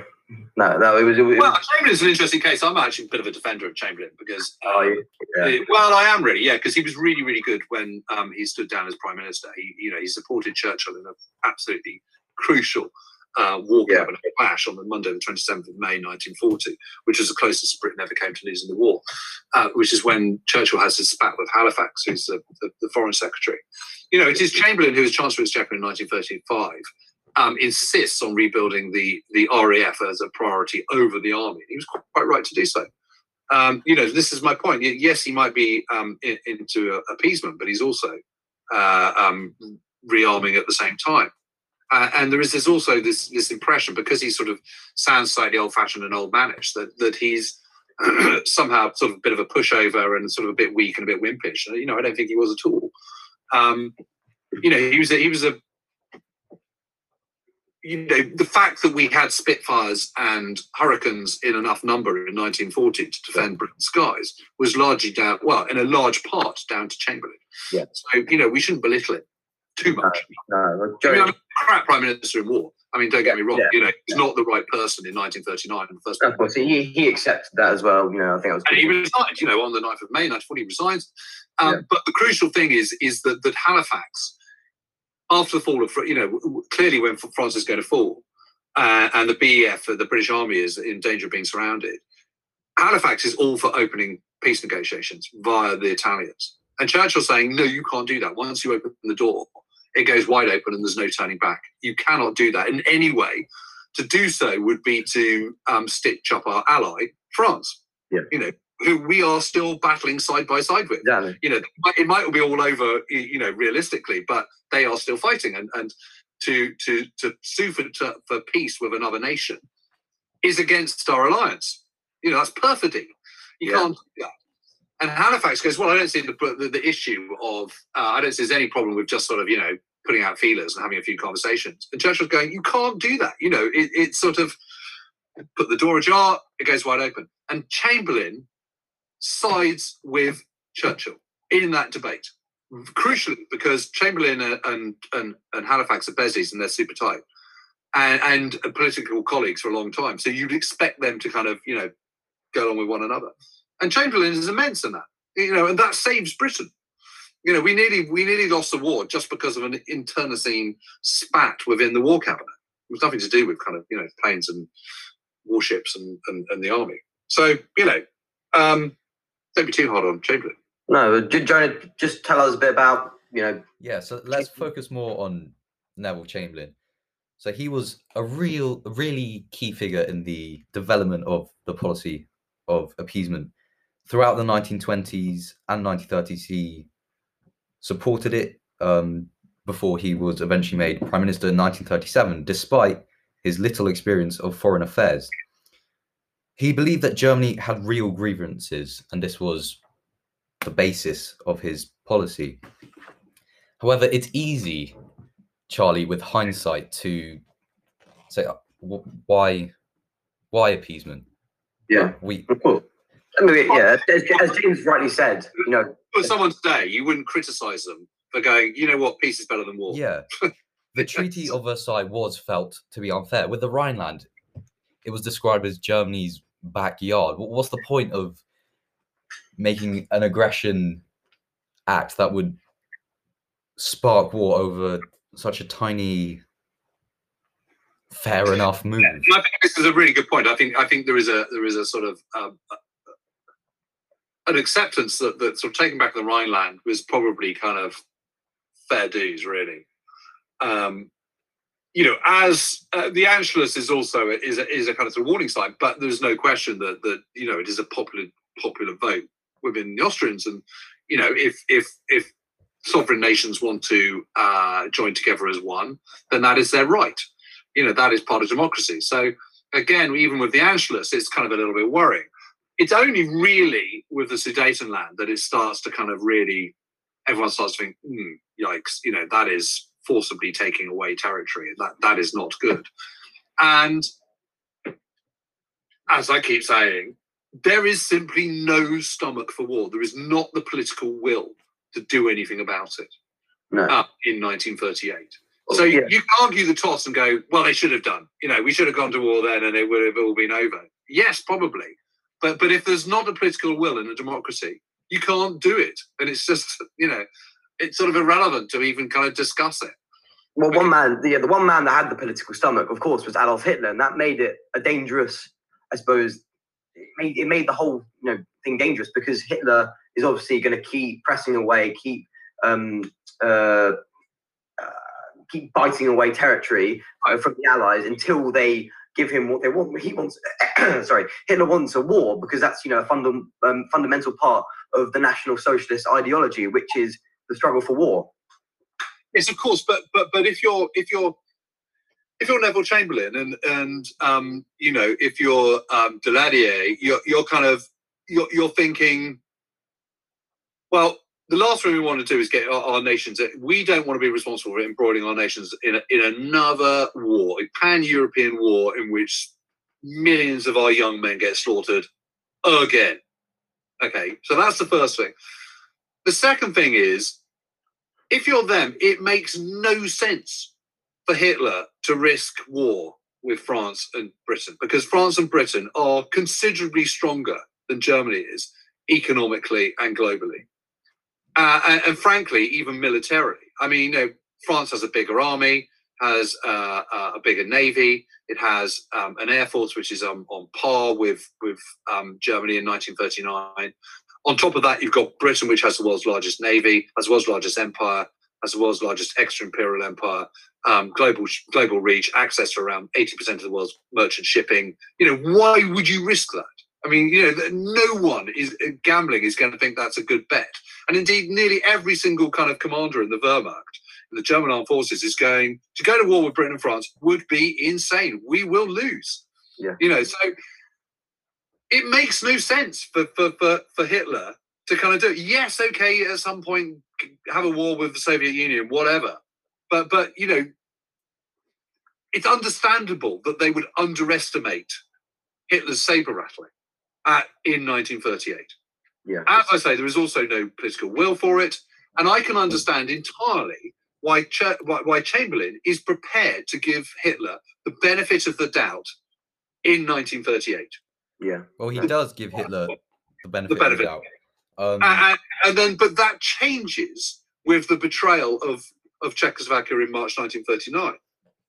No, no, it was. It was Well, Chamberlain's an interesting case. I'm actually a bit of a defender of Chamberlain because oh, um, yeah. Uh, Well, I am really, yeah, because he was really, really good when um, he stood down as prime minister. He, you know, he supported Churchill in an absolutely crucial uh, war Yeah. cabinet clash on the Monday, the 27th of May, 1940, which was the closest Britain ever came to losing the war. Uh, which is when Churchill has his spat with Halifax, who's the, the, the foreign secretary. You know, it is Chamberlain who was Chancellor of Exchequer in 1935. Um, insists on rebuilding the the RAF as a priority over the army. He was quite, quite right to do so um, you know, this is my point. Yes, he might be um, in, into appeasement, but he's also uh, um, rearming at the same time. Uh, and there is this also this this impression because he sort of sounds slightly old-fashioned and old-manish that that he's *clears throat* somehow sort of a bit of a pushover and sort of a bit weak and a bit wimpish. You know, I don't think he was at all. Um, you know, he was a, he was a you know, the fact that we had Spitfires and Hurricanes in enough number in 1940 to defend Britain's skies was largely down, well, in a large part down to Chamberlain. Yeah. So, you know, we shouldn't belittle it too much. no, well, I mean, I'm a crap prime minister in war. I mean, don't get me wrong, Yeah. you know, he's not the right person in 1939 in the first of course, he, he accepted that as well. You know, I think it was. and he resigned, you know, on the 9th of May, 1940, he resigns. Um, Yeah. But the crucial thing is, is that, that Halifax, after the fall of, you know, clearly when France is going to fall, uh, and the BEF, the British Army, is in danger of being surrounded, Halifax is all for opening peace negotiations via the Italians. And Churchill saying, no, you can't do that. Once you open the door, it goes wide open and there's no turning back. You cannot do that in any way. To do so would be to um, stitch up our ally, France. Yeah. You know, who we are still battling side by side with. Exactly. You know, it might- be all over, you know, realistically, but they are still fighting. And and to to to sue for to, for peace with another nation is against our alliance. You know, that's perfidy. You Yeah. can't do that. And Halifax goes, well, I don't see the the, the issue of uh, I don't see there's any problem with just sort of you know putting out feelers and having a few conversations. And Churchill's going, you can't do that. You know, it, it's sort of put the door ajar, it goes wide open. And Chamberlain sides with Churchill in that debate. crucially because Chamberlain and and and Halifax are bezies and they're super tight, and and political colleagues for a long time. So you'd expect them to kind of you know go along with one another. And Chamberlain is immense in that, you know, and that saves Britain. You know, we nearly we nearly lost the war just because of an internecine spat within the war cabinet. It was nothing to do with kind of you know planes and warships and and, and the army. So you know, um, don't be too hard on Chamberlain. No, Jonah, just tell us a bit about you know. Yeah, so let's focus more on Neville Chamberlain. So he was a real, really key figure in the development of the policy of appeasement throughout the 1920s and 1930s. He supported it um, before he was eventually made prime minister in 1937, despite his little experience of foreign affairs. He believed that Germany had real grievances, and this was the basis of his policy. However, it's easy, Charlie, with hindsight, to say why why appeasement. Yeah, we. I mean, yeah, as, as James rightly said, you know, for someone's day, you wouldn't criticize them for going. You know what? Peace is better than war. Yeah, *laughs* the Treaty of Versailles was felt to be unfair. With the Rhineland, it was described as Germany's backyard. What's the point of making an aggression act that would spark war over such a tiny fair enough move. I think this is a really good point. I think I think there is a there is a sort of um, an acceptance that that sort of taking back the Rhineland was probably kind of fair dues, really. Um, you know, as uh, the Anschluss is also is a, is a kind of a warning sign, but there's no question that that you know it is a popular popular vote within the Austrians. And you know, if if if sovereign nations want to uh, join together as one, then that is their right. You know, that is part of democracy. So again, even with the Anschluss, it's kind of a little bit worrying. It's only really with the Sudetenland that it starts to kind of really, everyone starts to think, hmm, yikes, you know, that is forcibly taking away territory. That that is not good. And as I keep saying, there is simply no stomach for war. There is not the political will to do anything about it no. uh, in 1938. Oh, so yeah. you argue the toss and go, well, they should have done. You know, we should have gone to war then and it would have all been over. Yes, probably. But but if there's not a political will in a democracy, you can't do it. And it's just, you know, it's sort of irrelevant to even kind of discuss it. Well, one man, yeah, the one man that had the political stomach, of course, was Adolf Hitler, and that made it a dangerous, I suppose, it made it made the whole you know thing dangerous because Hitler is obviously going to keep pressing away, keep um, uh, uh, keep biting away territory uh, from the Allies until they give him what they want. He wants, *clears throat* sorry, Hitler wants a war because that's you know a funda- um, fundamental part of the National Socialist ideology, which is the struggle for war. Yes, of course, but but but if you're if you're if you're Neville Chamberlain and and um, you know if you're um, Daladier, you're you're kind of you're, you're thinking, well, the last thing we want to do is get our, our, nations. We don't want to be responsible for embroiling our nations in a, in another war, a pan-European war in which millions of our young men get slaughtered again. Okay, so that's the first thing. The second thing is, if you're them, it makes no sense for Hitler to risk war with France and Britain because France and Britain are considerably stronger than Germany is economically and globally. Uh, and, and, frankly, even militarily. I mean, you know, France has a bigger army, has uh, uh, a bigger navy. It has um, an air force which is um, on par with with um, Germany in 1939. On top of that, you've got Britain, which has the world's largest navy, has the world's largest empire, as the world's largest extra-imperial empire, um, global global reach, access to around 80% of the world's merchant shipping. You know, why would you risk that? I mean, you know, no one is uh, gambling is going to think that's a good bet. And indeed, nearly every single kind of commander in the Wehrmacht, in the German armed forces, is going to go to war with Britain and France would be insane. We will lose. Yeah. You know, so it makes no sense for, for, for, for Hitler to kind of do it. Yes, okay, at some point have a war with the Soviet Union, whatever. But but you know, it's understandable that they would underestimate Hitler's saber rattling at, in 1938. Yeah. As I say, there is also no political will for it. And I can understand entirely why, Ch- why, why Chamberlain is prepared to give Hitler the benefit of the doubt in 1938. Yeah. Well, he does give Hitler the benefit, benefit. of the doubt. Um, and, and then, but that changes with the betrayal of, of Czechoslovakia in March 1939.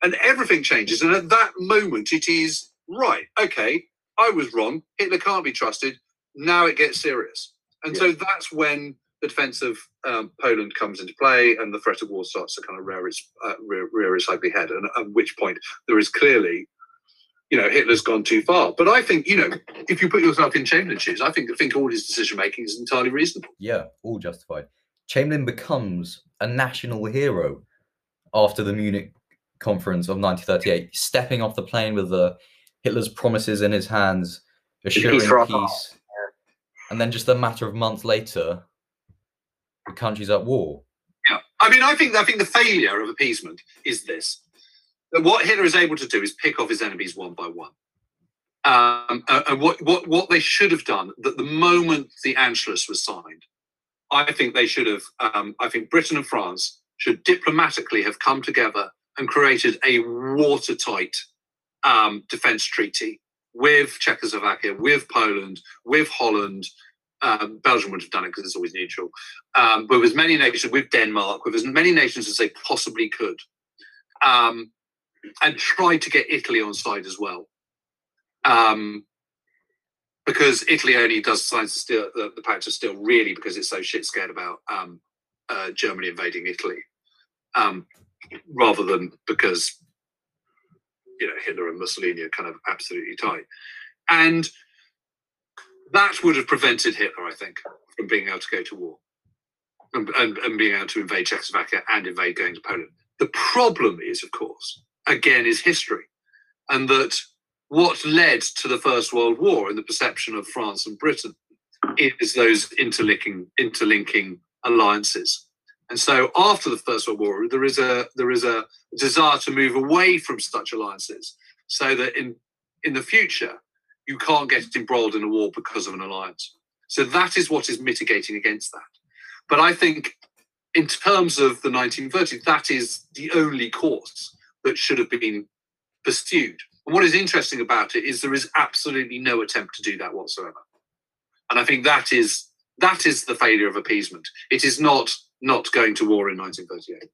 And everything changes. And at that moment, it is right, okay, I was wrong. Hitler can't be trusted. Now it gets serious. And so that's when the defense of um, Poland comes into play and the threat of war starts to kind of rear its, uh, rear, rear its ugly head. And at which point there is clearly, you know, Hitler's gone too far. But I think, you know, if you put yourself in Chamberlain's shoes, I think, I think all his decision making is entirely reasonable. yeah, all justified. Chamberlain becomes a national hero after the Munich conference of 1938, stepping off the plane with the Hitler's promises in his hands, assuring peace peace. And then just a matter of months later, the country's at war. Yeah, I mean, I think I think the failure of appeasement is this: that what Hitler is able to do is pick off his enemies one by one. Um, uh, and what what what they should have done that the moment the Anschluss was signed, I think they should have. Um, I think Britain and France should diplomatically have come together and created a watertight um, defense treaty with Czechoslovakia, with Poland, with Holland. Um, Belgium would have done it because it's always neutral um, with as many nations, with Denmark, with as many nations as they possibly could, um, and tried to get Italy on side as well. Um, because Italy only does sign the, steel, the, the Pact of Steel really because it's so shit scared about um, uh, Germany invading Italy, um, rather than because you know Hitler and Mussolini are kind of absolutely tight, and that would have prevented Hitler, I think, from being able to go to war and, and, and being able to invade Czechoslovakia and invade going to Poland. The problem is, of course, again, is history, and that what led to the First World War and the perception of France and Britain is those interlinking interlinking alliances. And so, after the First World War, there is a there is a desire to move away from such alliances, so that in in the future you can't get embroiled in a war because of an alliance. So that is what is mitigating against that. But I think, in terms of the 1930s, that is the only course that should have been pursued. And what is interesting about it is there is absolutely no attempt to do that whatsoever. And I think that is that is the failure of appeasement. It is not not going to war in 1938.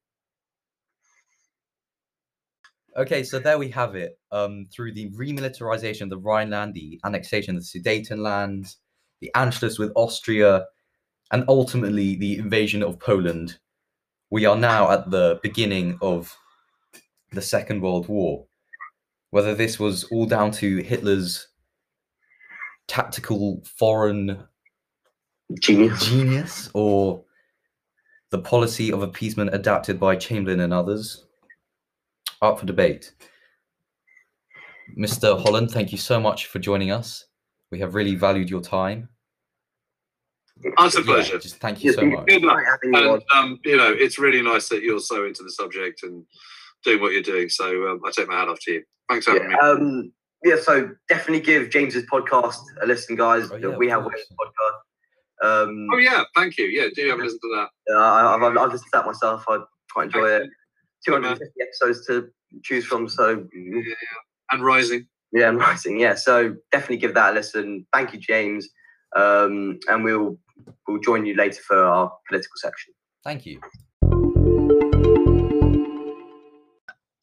Okay, so there we have it. Um, through the remilitarization of the Rhineland, the annexation of the Sudetenland, the Anschluss with Austria, and ultimately the invasion of Poland, we are now at the beginning of the Second World War. Whether this was all down to Hitler's tactical foreign Genius. genius or the policy of appeasement adapted by Chamberlain and others? Up for debate. Mr. Holland, thank you so much for joining us. We have really valued your time. It's a Yeah, pleasure. just thank you so much. Good luck. You. And um, you know, it's really nice that you're so into the subject and doing what you're doing. So um, I take my hat off to you. Thanks for having me. Yeah, um, yeah, so definitely give James's podcast a listen, guys. Oh, yeah, we have course. Waves podcast. Um, Oh yeah, thank you. Yeah, do you have a listen to that. uh, I- I've, I've listened to that myself. I quite enjoy it. Excellent. 250 episodes to choose from. So Yeah, yeah. And rising. yeah, and rising. Yeah, so definitely give that a listen. Thank you, James. Um, and we'll we'll join you later for our political section. Thank you.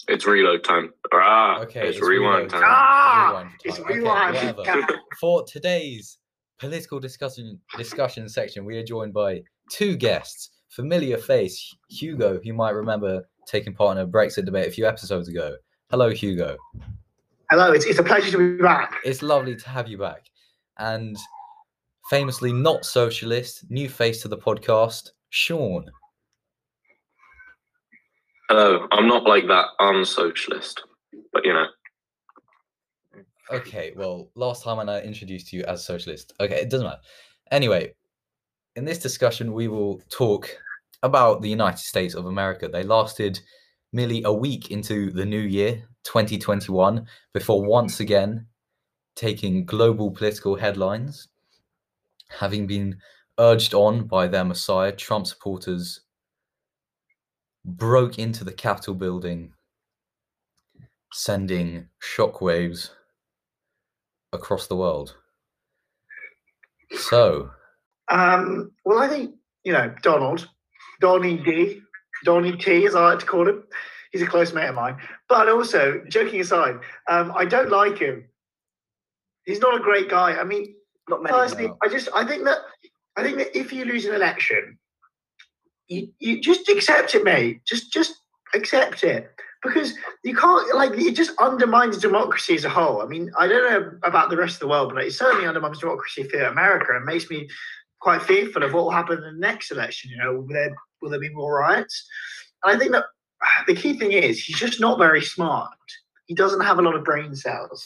It's reload time. Ah, Okay, it's, it's rewind reload time. time. Ah, Rewind it's time. Okay, rewind. whatever. For today's political discussion discussion section, we are joined by two guests. Familiar face, Hugo, who you might remember taking part in a Brexit debate a few episodes ago. Hello, Hugo. Hello, it's, it's a pleasure to be back. It's lovely to have you back. And famously not socialist, new face to the podcast, Sean. Hello, I'm not like that unsocialist, but you know, Okay, well, last time I introduced you as socialist. Okay, it doesn't matter. Anyway, in this discussion, we will talk about the United States of America. They lasted merely a week into the new year, 2021, before once again taking global political headlines, having been urged on by their messiah, Trump supporters broke into the Capitol building, sending shockwaves across the world. So, Um, well, I think you know Donald, Donny D, Donny T, as I like to call him. He's a close mate of mine. But also, joking aside, um, I don't like him. He's not a great guy. I mean, Not many. personally, no. I just I think that I think that if you lose an election, you you just accept it, mate. Just just accept it because you can't like it just undermines democracy as a whole. I mean, I don't know about the rest of the world, but it certainly undermines democracy for America and makes me quite fearful of what will happen in the next election. You know, will there will there be more riots? And I think that the key thing is he's just not very smart. He doesn't have a lot of brain cells.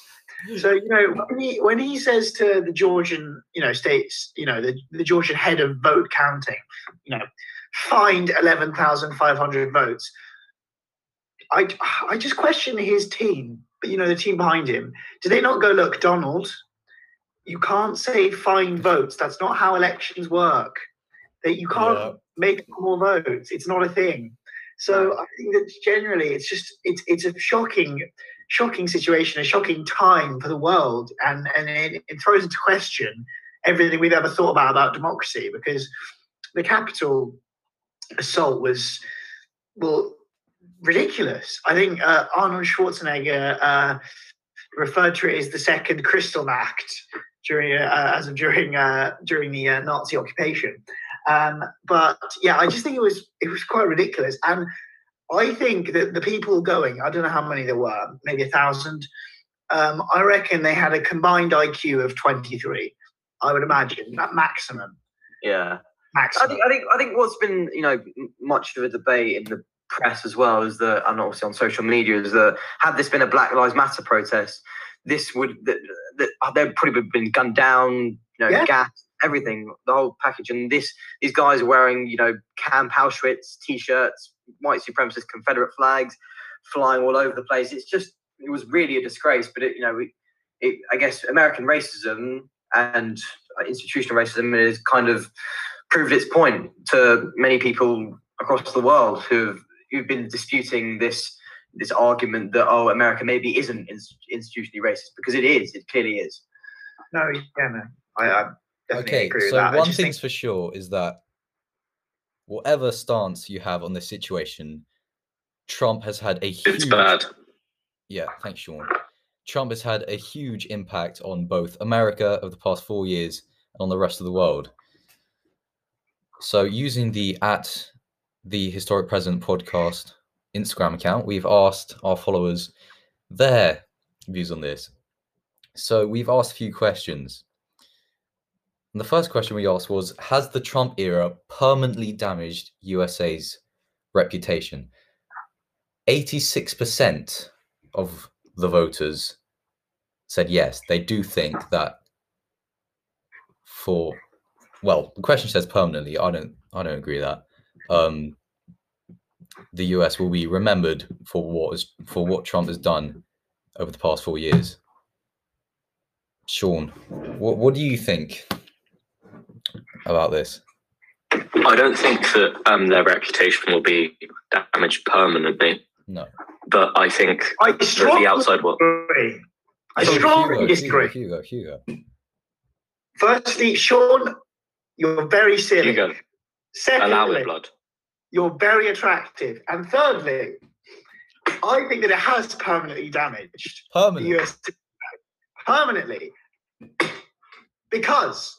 So you know when he when he says to the Georgian you know states you know the, the Georgian head of vote counting you know find eleven thousand five hundred votes. I I just question his team, but you know the team behind him. Do they not go look Donald? You can't say find votes. That's not how elections work. That you can't Yeah. make more votes. It's not a thing. So I think that generally it's just it's it's a shocking shocking situation, a shocking time for the world, and and it, it throws into question everything we've ever thought about about democracy because the Capitol assault was well ridiculous. I think uh, Arnold Schwarzenegger uh, referred to it as the second Kristallnacht during uh, as of during uh, during the uh, Nazi occupation. Um, but yeah, I just think it was it was quite ridiculous, and I think that the people going, I don't know how many there were, maybe a thousand. Um, I reckon they had a combined IQ of twenty three. I would imagine that maximum. Yeah. I Maximum. think I think I think what's been you know much of a debate in the press as well is that and obviously on social media is that had this been a Black Lives Matter protest, this would that, that they'd probably been gunned down, you know, Yeah. gas, everything, the whole package. And this these guys are wearing you know Camp Auschwitz t-shirts, white supremacist Confederate flags, flying all over the place. It's just it was really a disgrace. But it you know it, it I guess American racism and uh, institutional racism is kind of proved its point to many people across the world who've who've been disputing this this argument that oh America maybe isn't ins- institutionally racist because it is it clearly is no, yeah, no. I, I definitely Okay, agree with so that. I one thing's think- for sure is that whatever stance you have on this situation, Trump has had a huge. It's huge bad. Yeah, thanks, Sean. Trump has had a huge impact on both America of the past four years and on the rest of the world. So, using the at the Historic President podcast Instagram account, we've asked our followers their views on this. So, we've asked a few questions. And the first question we asked was Has the Trump era permanently damaged USA's reputation? 86% of the voters said yes, they do think that for well, the question says permanently. I don't I don't agree with that. Um the US will be remembered for what is for what Trump has done over the past four years. Sean, what what do you think about this? I don't think that um, their reputation will be damaged permanently, No. but I think I strongly the outside world. disagree. I Hugo, strongly disagree. Hugo, Hugo. Firstly, Sean, you're very silly. Hugo, allow Secondly, it, blood. You're very attractive. And thirdly, I think that it has permanently damaged the US permanently. *coughs* Because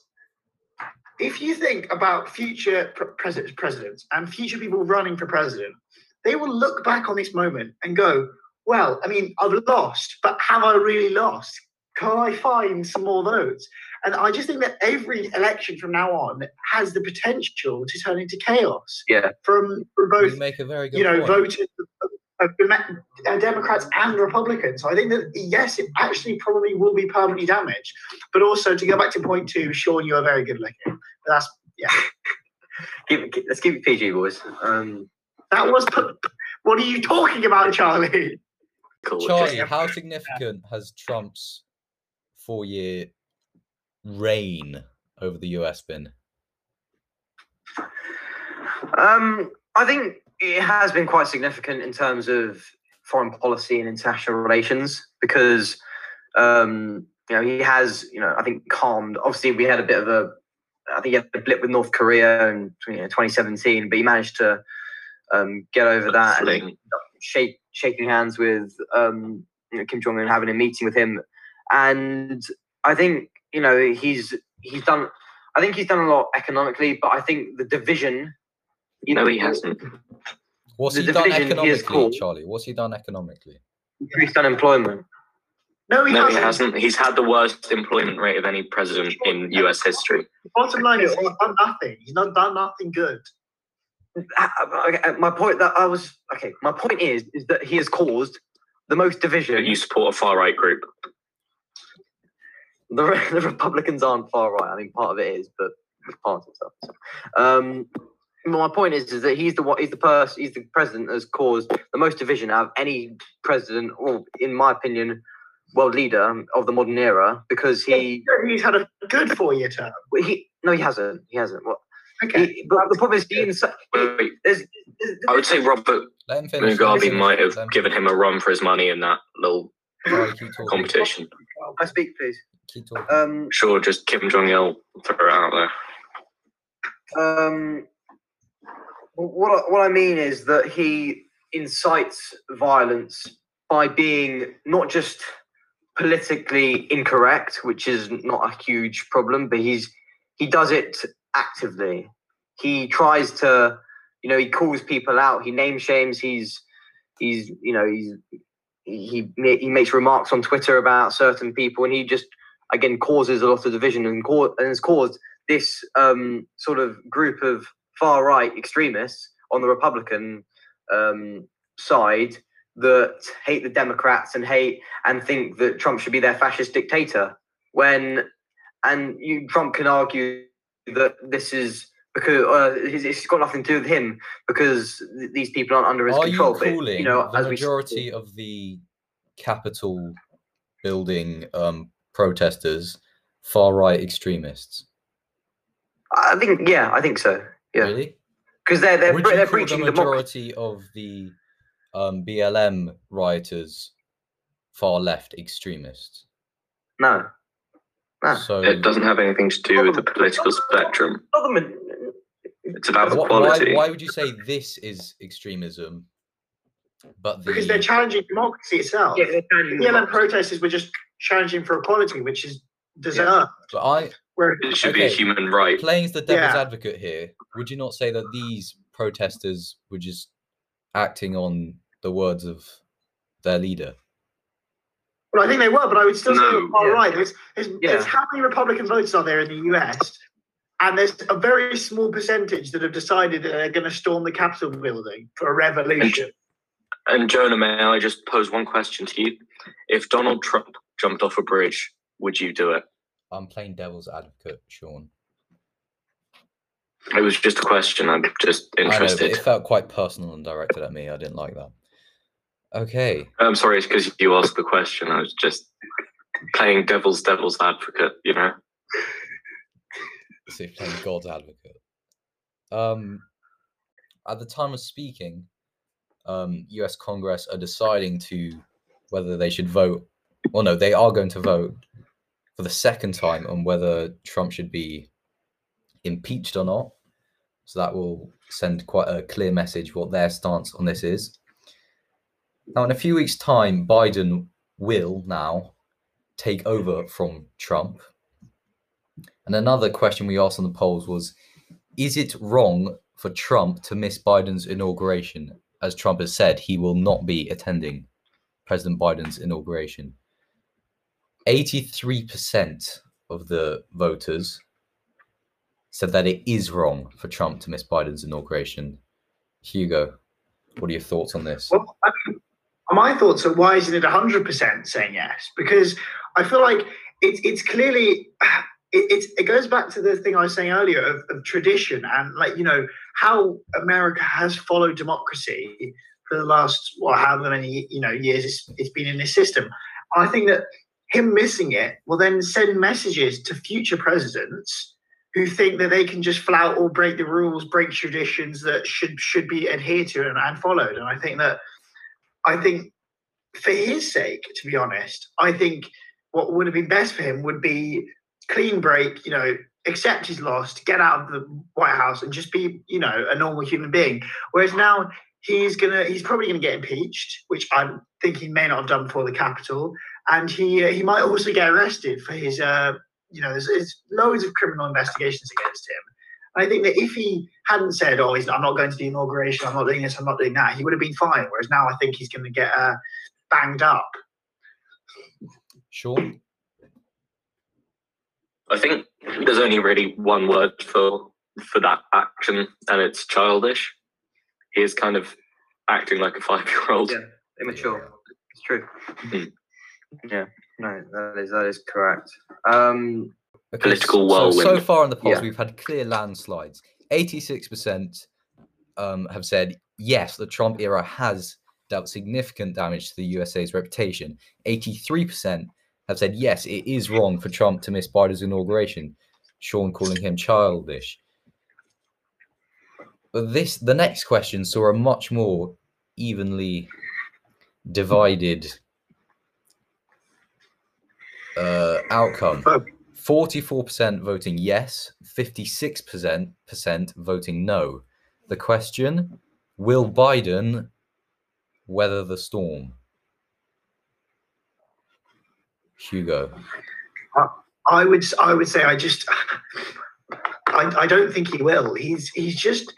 if you think about future pre- pres- presidents and future people running for president, they will look back on this moment and go, well, I mean, I've lost, but have I really lost? Can I find some more votes? And I just think that every election from now on has the potential to turn into chaos yeah from, from both You make a very good you know, point. voters, uh, uh, Democrats and Republicans. So I think that yes, it actually probably will be permanently damaged. But also to go back to point two, Sean, you are very good looking. But that's keep, *laughs* keep, let's keep it PG boys um that was. What are you talking about, Charlie? Cool. Charlie, how significant has Trump's four year reign over the US been? Um, I think it has been quite significant in terms of foreign policy and international relations because um, you know he has you know I think calmed. Obviously, we had a bit of a I think he had a blip with North Korea in you know, 2017, but he managed to um, get over that and shake, shaking hands with um, you know, Kim Jong Un, having a meeting with him, and I think you know he's he's done. I think he's done a lot economically, but I think the division. You No, know, he hasn't. What's The he done division he has economically, Charlie? What's he done economically? Increased unemployment. No, he No, hasn't. hasn't. He's had the worst employment rate of any president in US history. Bottom line is he's done nothing. He's not done nothing good. Uh, okay, My point that I was okay. My point is is that he has caused the most division. You support a far right group. The, the Republicans aren't far right. I mean, part of it is, but it's part of stuff. So. Um, my point is, is that he's the what he's the person, he's the president that has caused the most division out of any president, or in my opinion, world leader of the modern era, because he, He's had a good four-year term. he no, he hasn't, he hasn't. What? Okay. He, but the problem is, he insi- Wait, wait. there's, there's, I would say Robert Let him finish. let Mugabe might have given him a run for his money in that little Charlie, competition. I speak, please. Keep talking. Um, Sure, just Kim Jong Il throw it out there. Um, what I- what I mean is that he incites violence by being not just politically incorrect, which is not a huge problem, but he's he does it actively. He tries to, you know, he calls people out. He name shames. He's he's you know he's he he makes remarks on Twitter about certain people, and he just again causes a lot of division and, cau- and has caused this um, sort of group of far right extremists on the Republican um, side that hate the Democrats and hate and think that Trump should be their fascist dictator. When and you Trump can argue that this is because uh, it's it's got nothing to do with him because th- these people aren't under his Are control. you but, calling you know, the as we majority of the Capitol building um, protesters far right extremists? I think yeah, I think so. Yeah, Really? because they're they're Would bre- you they're call the preaching democracy. majority of the um, BLM rioters far left extremists? No, no. So It doesn't have anything to do with the political spectrum. Not the ma- It's about Wh- why, equality. why would you say this is extremism, but the Because they're challenging democracy itself. Yeah, they're challenging The BLM democracy. protesters were just challenging for equality, which is deserved. but I Where It should be a human right. playing the devil's Yeah. advocate here, would you not say that these protesters were just acting on the words of their leader? well, I think they were, but I would still say No, they were far yeah. right. There's, there's, Yeah. there's how many Republican votes are there in the US? And there's a very small percentage that have decided that they're going to storm the Capitol building for a revolution. And Jonah, may I just pose one question to you? If Donald Trump jumped off a bridge, would you do it? I'm playing devil's advocate, Sean. It was just a question. I'm just I know, but interested. it felt quite personal and directed at me. I didn't like that. Okay. I'm sorry, it's because you asked the question. I was just playing devil's devil's advocate, you know? So you're playing God's advocate. Um, at the time of speaking, um, U.S. Congress are deciding to whether they should vote. Well, no, they are going to vote for the second time on whether Trump should be impeached or not. So that will send quite a clear message what their stance on this is. Now, in a few weeks' time, Biden will now take over from Trump. And another question we asked on the polls was Is it wrong for Trump to miss Biden's inauguration? As Trump has said, he will not be attending President Biden's inauguration. 83% of the voters said that it is wrong for Trump to miss Biden's inauguration. Hugo, what are your thoughts on this? Well, I mean, my thoughts are why isn't it 100% saying yes? Because I feel like it's it's clearly it, it's, it goes back to the thing I was saying earlier of, of tradition and like you know how America has followed democracy for the last well however many you know years it's, it's been in this system. I think that him missing it will then send messages to future presidents who think that they can just flout or break the rules, break traditions that should should be adhered to and, and followed. And I think that I think for his sake, to be honest, I think what would have been best for him would be clean break, you know, accept his loss, get out of the White House and just be, you know, a normal human being. Whereas now he's gonna he's probably gonna get impeached, which I think he may not have done before the Capitol, and he uh, he might also get arrested for his uh you know there's, there's loads of criminal investigations against him. And I think that if he hadn't said, "Oh, he's, I'm not going to the inauguration. I'm not doing this. I'm not doing that," he would have been fine. Whereas now, I think he's going to get uh, banged up. Sean? I think there's only really one word for for that action, and it's childish. He is kind of acting like a *laughs* five year old. Yeah. Immature. It's true. Mm. Yeah. No, that is that is correct. Um, Okay, Political so, so far in the polls, Yeah. we've had clear landslides. 86% um, have said yes, the Trump era has dealt significant damage to the USA's reputation. 83% have said yes, it is wrong for Trump to miss Biden's inauguration. Sean calling him childish. But this, the next question saw a much more evenly divided uh, outcome. Oh. 44% voting yes, 56% voting no. The question Will Biden weather the storm? Hugo. Uh, I would I would say I just I, I don't think he will. He's he's just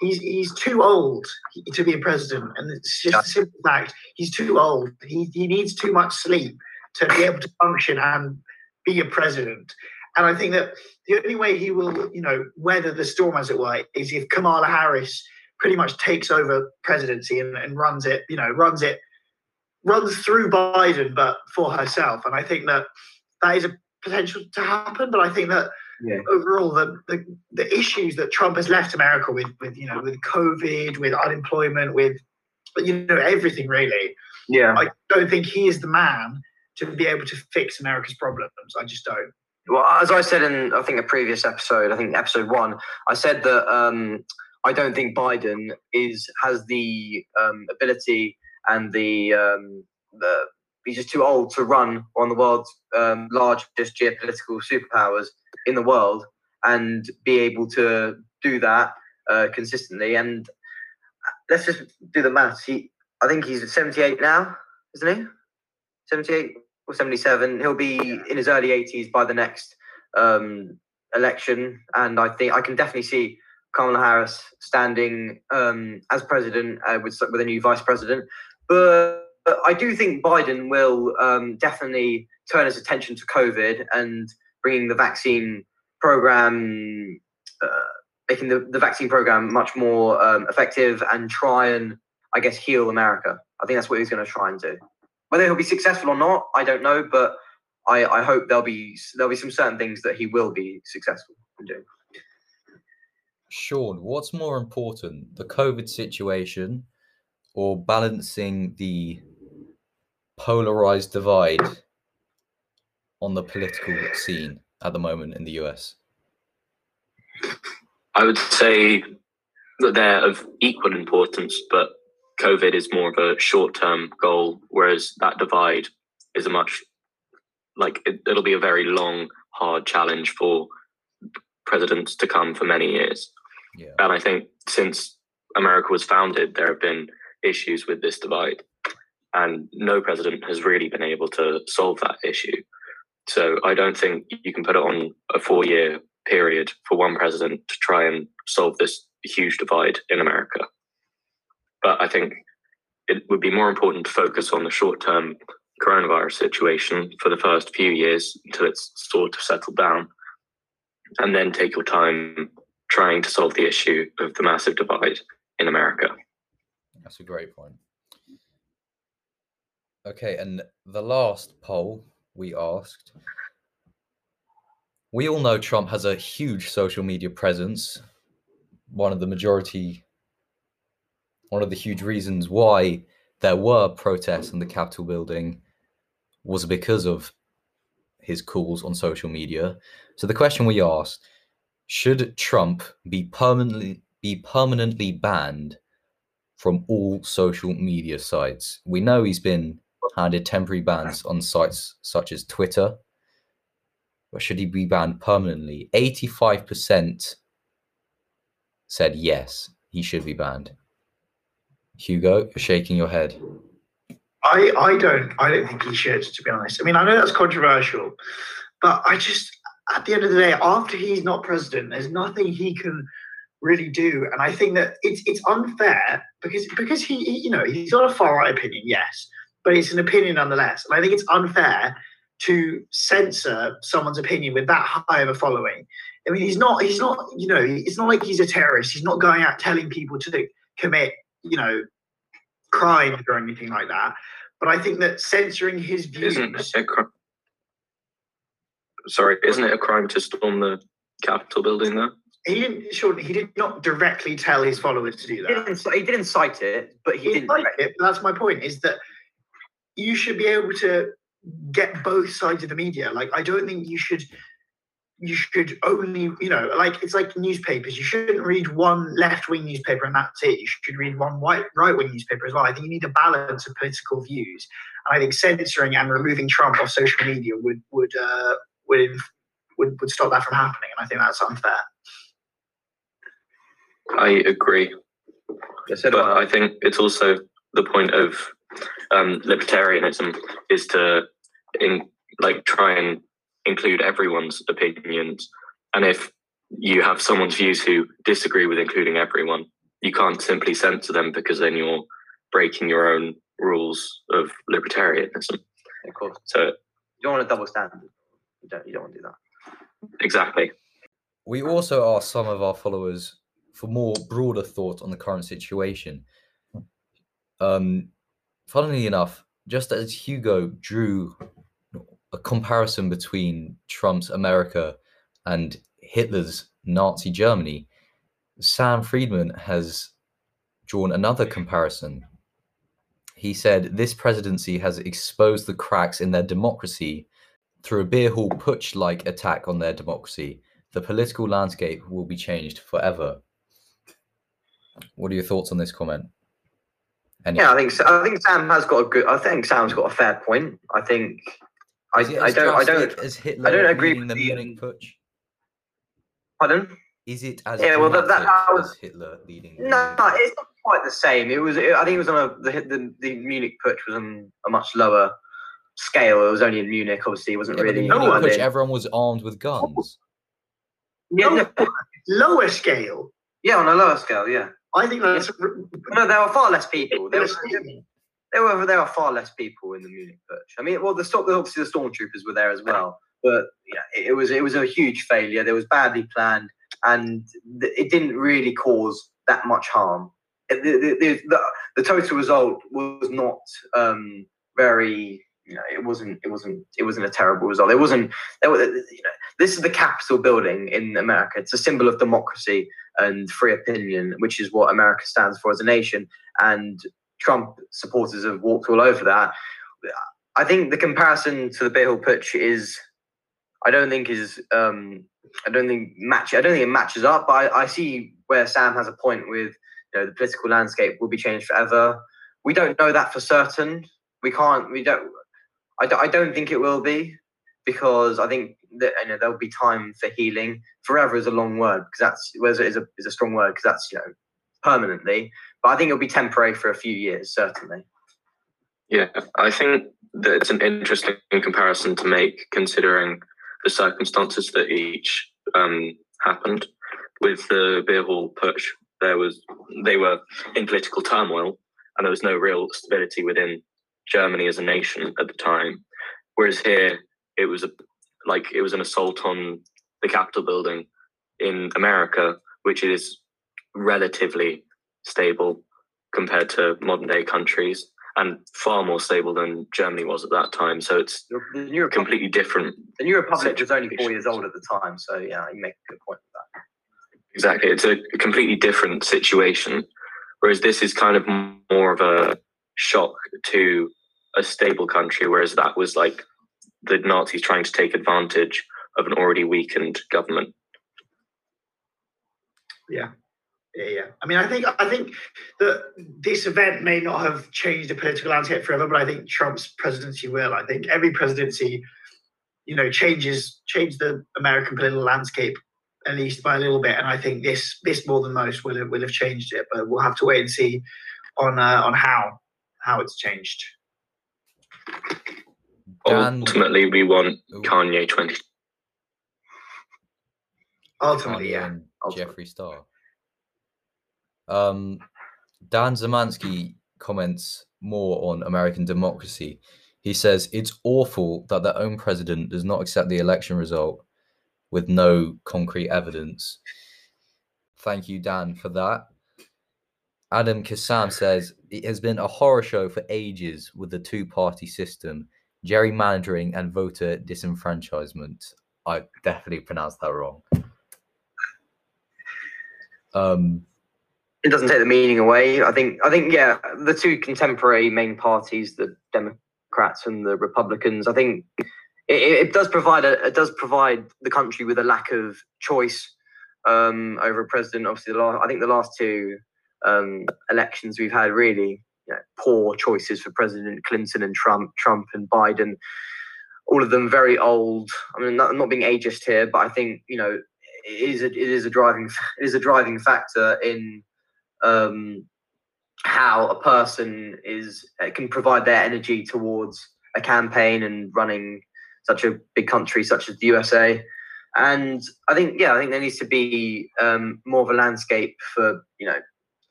he's he's too old to be a president, and it's just Yeah. a simple fact. He's too old. He he needs too much sleep to be able to function and be a president. And I think that the only way he will, you know, weather the storm, as it were, is if Kamala Harris pretty much takes over presidency and, and runs it, you know, runs it, runs through Biden, but for herself. And I think that that is a potential to happen. But I think that Yeah. overall, the, the the issues that Trump has left America with, with you know, with COVID, with unemployment, with you know everything really. yeah. I don't think he is the man to be able to fix America's problems. I just don't. Well, as I said in I think a previous episode, I think episode one, I said that um, I don't think Biden is has the um, ability and the um, the he's just too old to run one of the world's um, largest geopolitical superpowers in the world and be able to do that uh, consistently. And let's just do the maths. He, I think he's 78 now, isn't he? 78 or 77. He'll be in his early 80s by the next um, election, and I think I can definitely see Kamala Harris standing um, as president uh, with with a new vice president. But, but I do think Biden will um, definitely turn his attention to COVID and bringing the vaccine program, uh, making the, the vaccine program much more um, effective, and try and I guess heal America. I think that's what he's going to try and do. Whether he'll be successful or not, I don't know, but I, I hope there'll be there'll be some certain things that he will be successful in doing. Sean, what's more important, the COVID situation or balancing the polarized divide on the political scene at the moment in the US? I would say that they're of equal importance, but COVID is more of a short term goal, whereas that divide is a much like it, it'll be a very long, hard challenge for presidents to come for many years. Yeah. And I think since America was founded, there have been issues with this divide, and no president has really been able to solve that issue. So I don't think you can put it on a four year period for one president to try and solve this huge divide in America. But I think it would be more important to focus on the short term coronavirus situation for the first few years until it's sort of settled down, and then take your time trying to solve the issue of the massive divide in America. That's a great point. Okay, and the last poll we asked. We all know Trump has a huge social media presence. One of the majority, one of the huge reasons why there were protests in the Capitol building was because of his calls on social media. So the question we asked Should Trump be permanently be permanently banned from all social media sites? We know he's been handed temporary bans on sites such as Twitter. But should he be banned permanently? 85% said yes, he should be banned. Hugo, you're shaking your head. I, I don't I don't think he should, to be honest. I mean, I know that's controversial, but I just at the end of the day, after he's not president, there's nothing he can really do. And I think that it's it's unfair because because he, he you know he's got a far right opinion, yes, but it's an opinion nonetheless. And I think it's unfair to censor someone's opinion with that high of a following. I mean, he's not he's not you know it's not like he's a terrorist. He's not going out telling people to commit you know crimes or anything like that. But I think that censoring his views. Isn't it a cr- Sorry, isn't it a crime to storm the Capitol building there? He didn't. Sure, he did not directly tell his followers to do He that. didn't, he didn't cite it, but he He didn't. it. but That's my point. Is that you should be able to get both sides of the media. Like I don't think you should. You should only, you know, like it's like newspapers. You shouldn't read one left-wing newspaper and that's it. You should read one white right-wing newspaper as well. I think you need a balance of political views. And I think censoring and removing Trump off social media would would uh, would would would stop that from happening. And I think that's unfair. I agree. I said but I think it's also the point of um, libertarianism is to in, like try and include everyone's opinions. And if you have someone's views who disagree with including everyone, you can't simply censor them because then you're breaking your own rules of libertarianism. of course. So You don't want a double standard. You don't. You don't want to do that. exactly. We also asked some of our followers for more broader thought on the current situation. Um, funnily enough, just as Hugo drew a comparison between Trump's America and Hitler's Nazi Germany, Sam Friedman has drawn another comparison. He said this presidency has exposed the cracks in their democracy through a beer hall putsch like attack on their democracy. The political landscape will be changed forever. What are your thoughts on this comment? Any- Yeah, I think. I think Sam has got a good. I think Sam's got a fair point. I think. I, Is it I don't. I don't. As Hitler don't agree with the Munich putsch. Pardon? Is it as Yeah, well, that- that- was- as Hitler leading? the No, Munich it's not quite the same. It was. I think it was on a the the, the Munich putsch was on a much lower scale. It was only in Munich. Obviously, it wasn't Yeah, really. Munich London. putsch, everyone was armed with guns. yeah, no, *laughs* Lower scale. yeah, on a lower scale. Yeah. I think that's No, there were far less people. There were, there were there were far less people in the Munich putsch. I mean, well, the obviously the stormtroopers were there as well, but yeah, it, was it was a huge failure. There was badly planned, and it didn't really cause that much harm. The, the, the, the, total result was not um, very. You know, it wasn't. It wasn't. It wasn't a terrible result. It wasn't. There were, you know, this is the Capitol building in America. It's a symbol of democracy and free opinion, which is what America stands for as a nation. And Trump supporters have walked all over that. I think the comparison to the Beer Hall Putsch is, I don't think is, um, I don't think match. I don't think it matches up. But I, I see where Sam has a point with, you know, the political landscape will be changed forever. We don't know that for certain. We can't. We don't- I don't think it will be because I think that you know there'll be time for healing. Forever is a long word because that's whereas it is a is a strong word because that's you know permanently. But I think it'll be temporary for a few years certainly. Yeah, I think that it's an interesting comparison to make considering the circumstances that each um, happened. With the beer hall putsch, there was they were in political turmoil, and there was no real stability within Germany as a nation at the time. Whereas here, it was a like it was an assault on the Capitol building in America, which is relatively stable compared to modern day countries and far more stable than Germany was at that time. So it's The, New Republic, completely different. the New Republic was only four years old at the time, so yeah, you make a good point with that. Exactly, it's a completely different situation. Whereas this is kind of more of a shock to a stable country, whereas that was like the Nazis trying to take advantage of an already weakened government. Yeah, yeah. yeah. I mean, I think I think that this event may not have changed the political landscape forever, but I think Trump's presidency will. I think every presidency, you know, changes change the American political landscape at least by a little bit, and I think this this more than most will have, will have changed it. But we'll have to wait and see on uh, on how how it's changed. Dan, Ultimately, we want Oh. Kanye 20. Ultimately, Kanye yeah. and ultimately. Jeffree Star. Um, Dan Zamansky comments more on American democracy. He says it's awful that their own president does not accept the election result with no concrete evidence. Thank you, Dan, for that. Adam Kassam says it has been a horror show for ages with the two party system, gerrymandering, and voter disenfranchisement. I definitely pronounced that wrong. Um, it doesn't take the meaning away. I think I think yeah, the two contemporary main parties, the Democrats and the Republicans, I think it, it does provide a it does provide the country with a lack of choice um, over a president. Obviously, the last, I think the last two um, elections we've had really you know, poor choices for President Clinton and Trump, Trump and Biden. All of them very old. I mean, not, not being ageist here, but I think you know it is a, it is a driving it is a driving factor in um, how a person is uh, can provide their energy towards a campaign and running such a big country such as the USA. And I think yeah, I think there needs to be um, more of a landscape for you know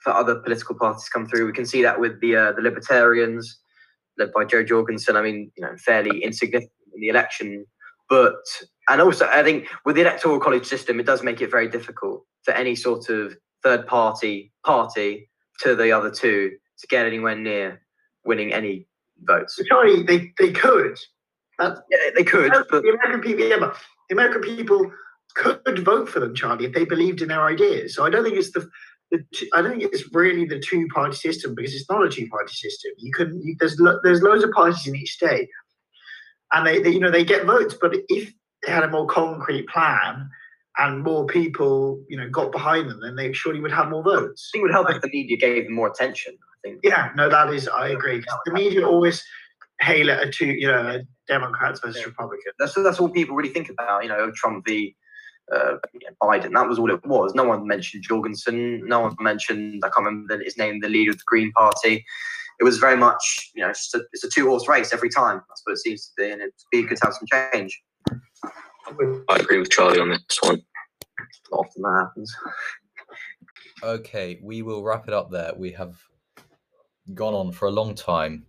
for other political parties come through. We can see that with the uh, the Libertarians led by Jo Jorgensen. I mean, you know, fairly insignificant in the election, but and also I think with the electoral college system, it does make it very difficult for any sort of third party party to the other two to get anywhere near winning any votes. Sorry, they they could. That's, Yeah, they could, but the American people, yeah, but the American people could vote for them, Charlie, if they believed in their ideas. So I don't think it's the, the two, I don't think it's really the two party system because it's not a two party system. You can you, there's lo- there's loads of parties in each state, and they, they you know they get votes. But if they had a more concrete plan and more people you know got behind them, then they surely would have more votes. I think it would help if the media gave them more attention. I think. Yeah, no, that is I agree. the media always hail it a two you know Democrats versus Republicans. That's that's all people really think about. You know, Trump v. Uh, Biden. That was all it was. No one mentioned Jorgensen. No one mentioned. I can't remember his name. The leader of the Green Party. It was very much, you know, it's just a, it's a two horse race every time. That's what it seems to be, and it'd be good to have some change. I agree with Charlie on this one. Not often that happens. Okay, we will wrap it up there. We have gone on for a long time.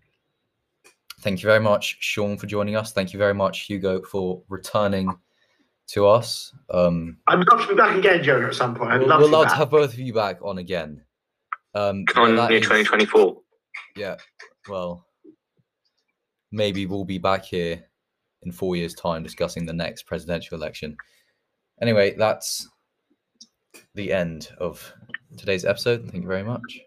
Thank you very much, Sean, for joining us. Thank you very much, Hugo, for returning to us. Um, I'd love to be back again, Jonah, at some point. I'd we'll love we'll to love to have both of you back on again. Um, but Kanye that is- 2024. yeah, well, maybe we'll be back here in four years' time discussing the next presidential election. Anyway, that's the end of today's episode. Thank you very much.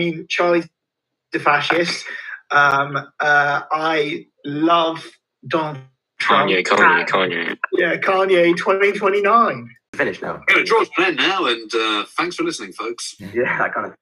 Mean, Charlie's the fascist. Um, uh, I love Donald Trump. Kanye, Kanye, Kanye. Yeah, Kanye 2029. Finished now. We're going to draw to an end now, and uh, thanks for listening, folks. Yeah, that kind of.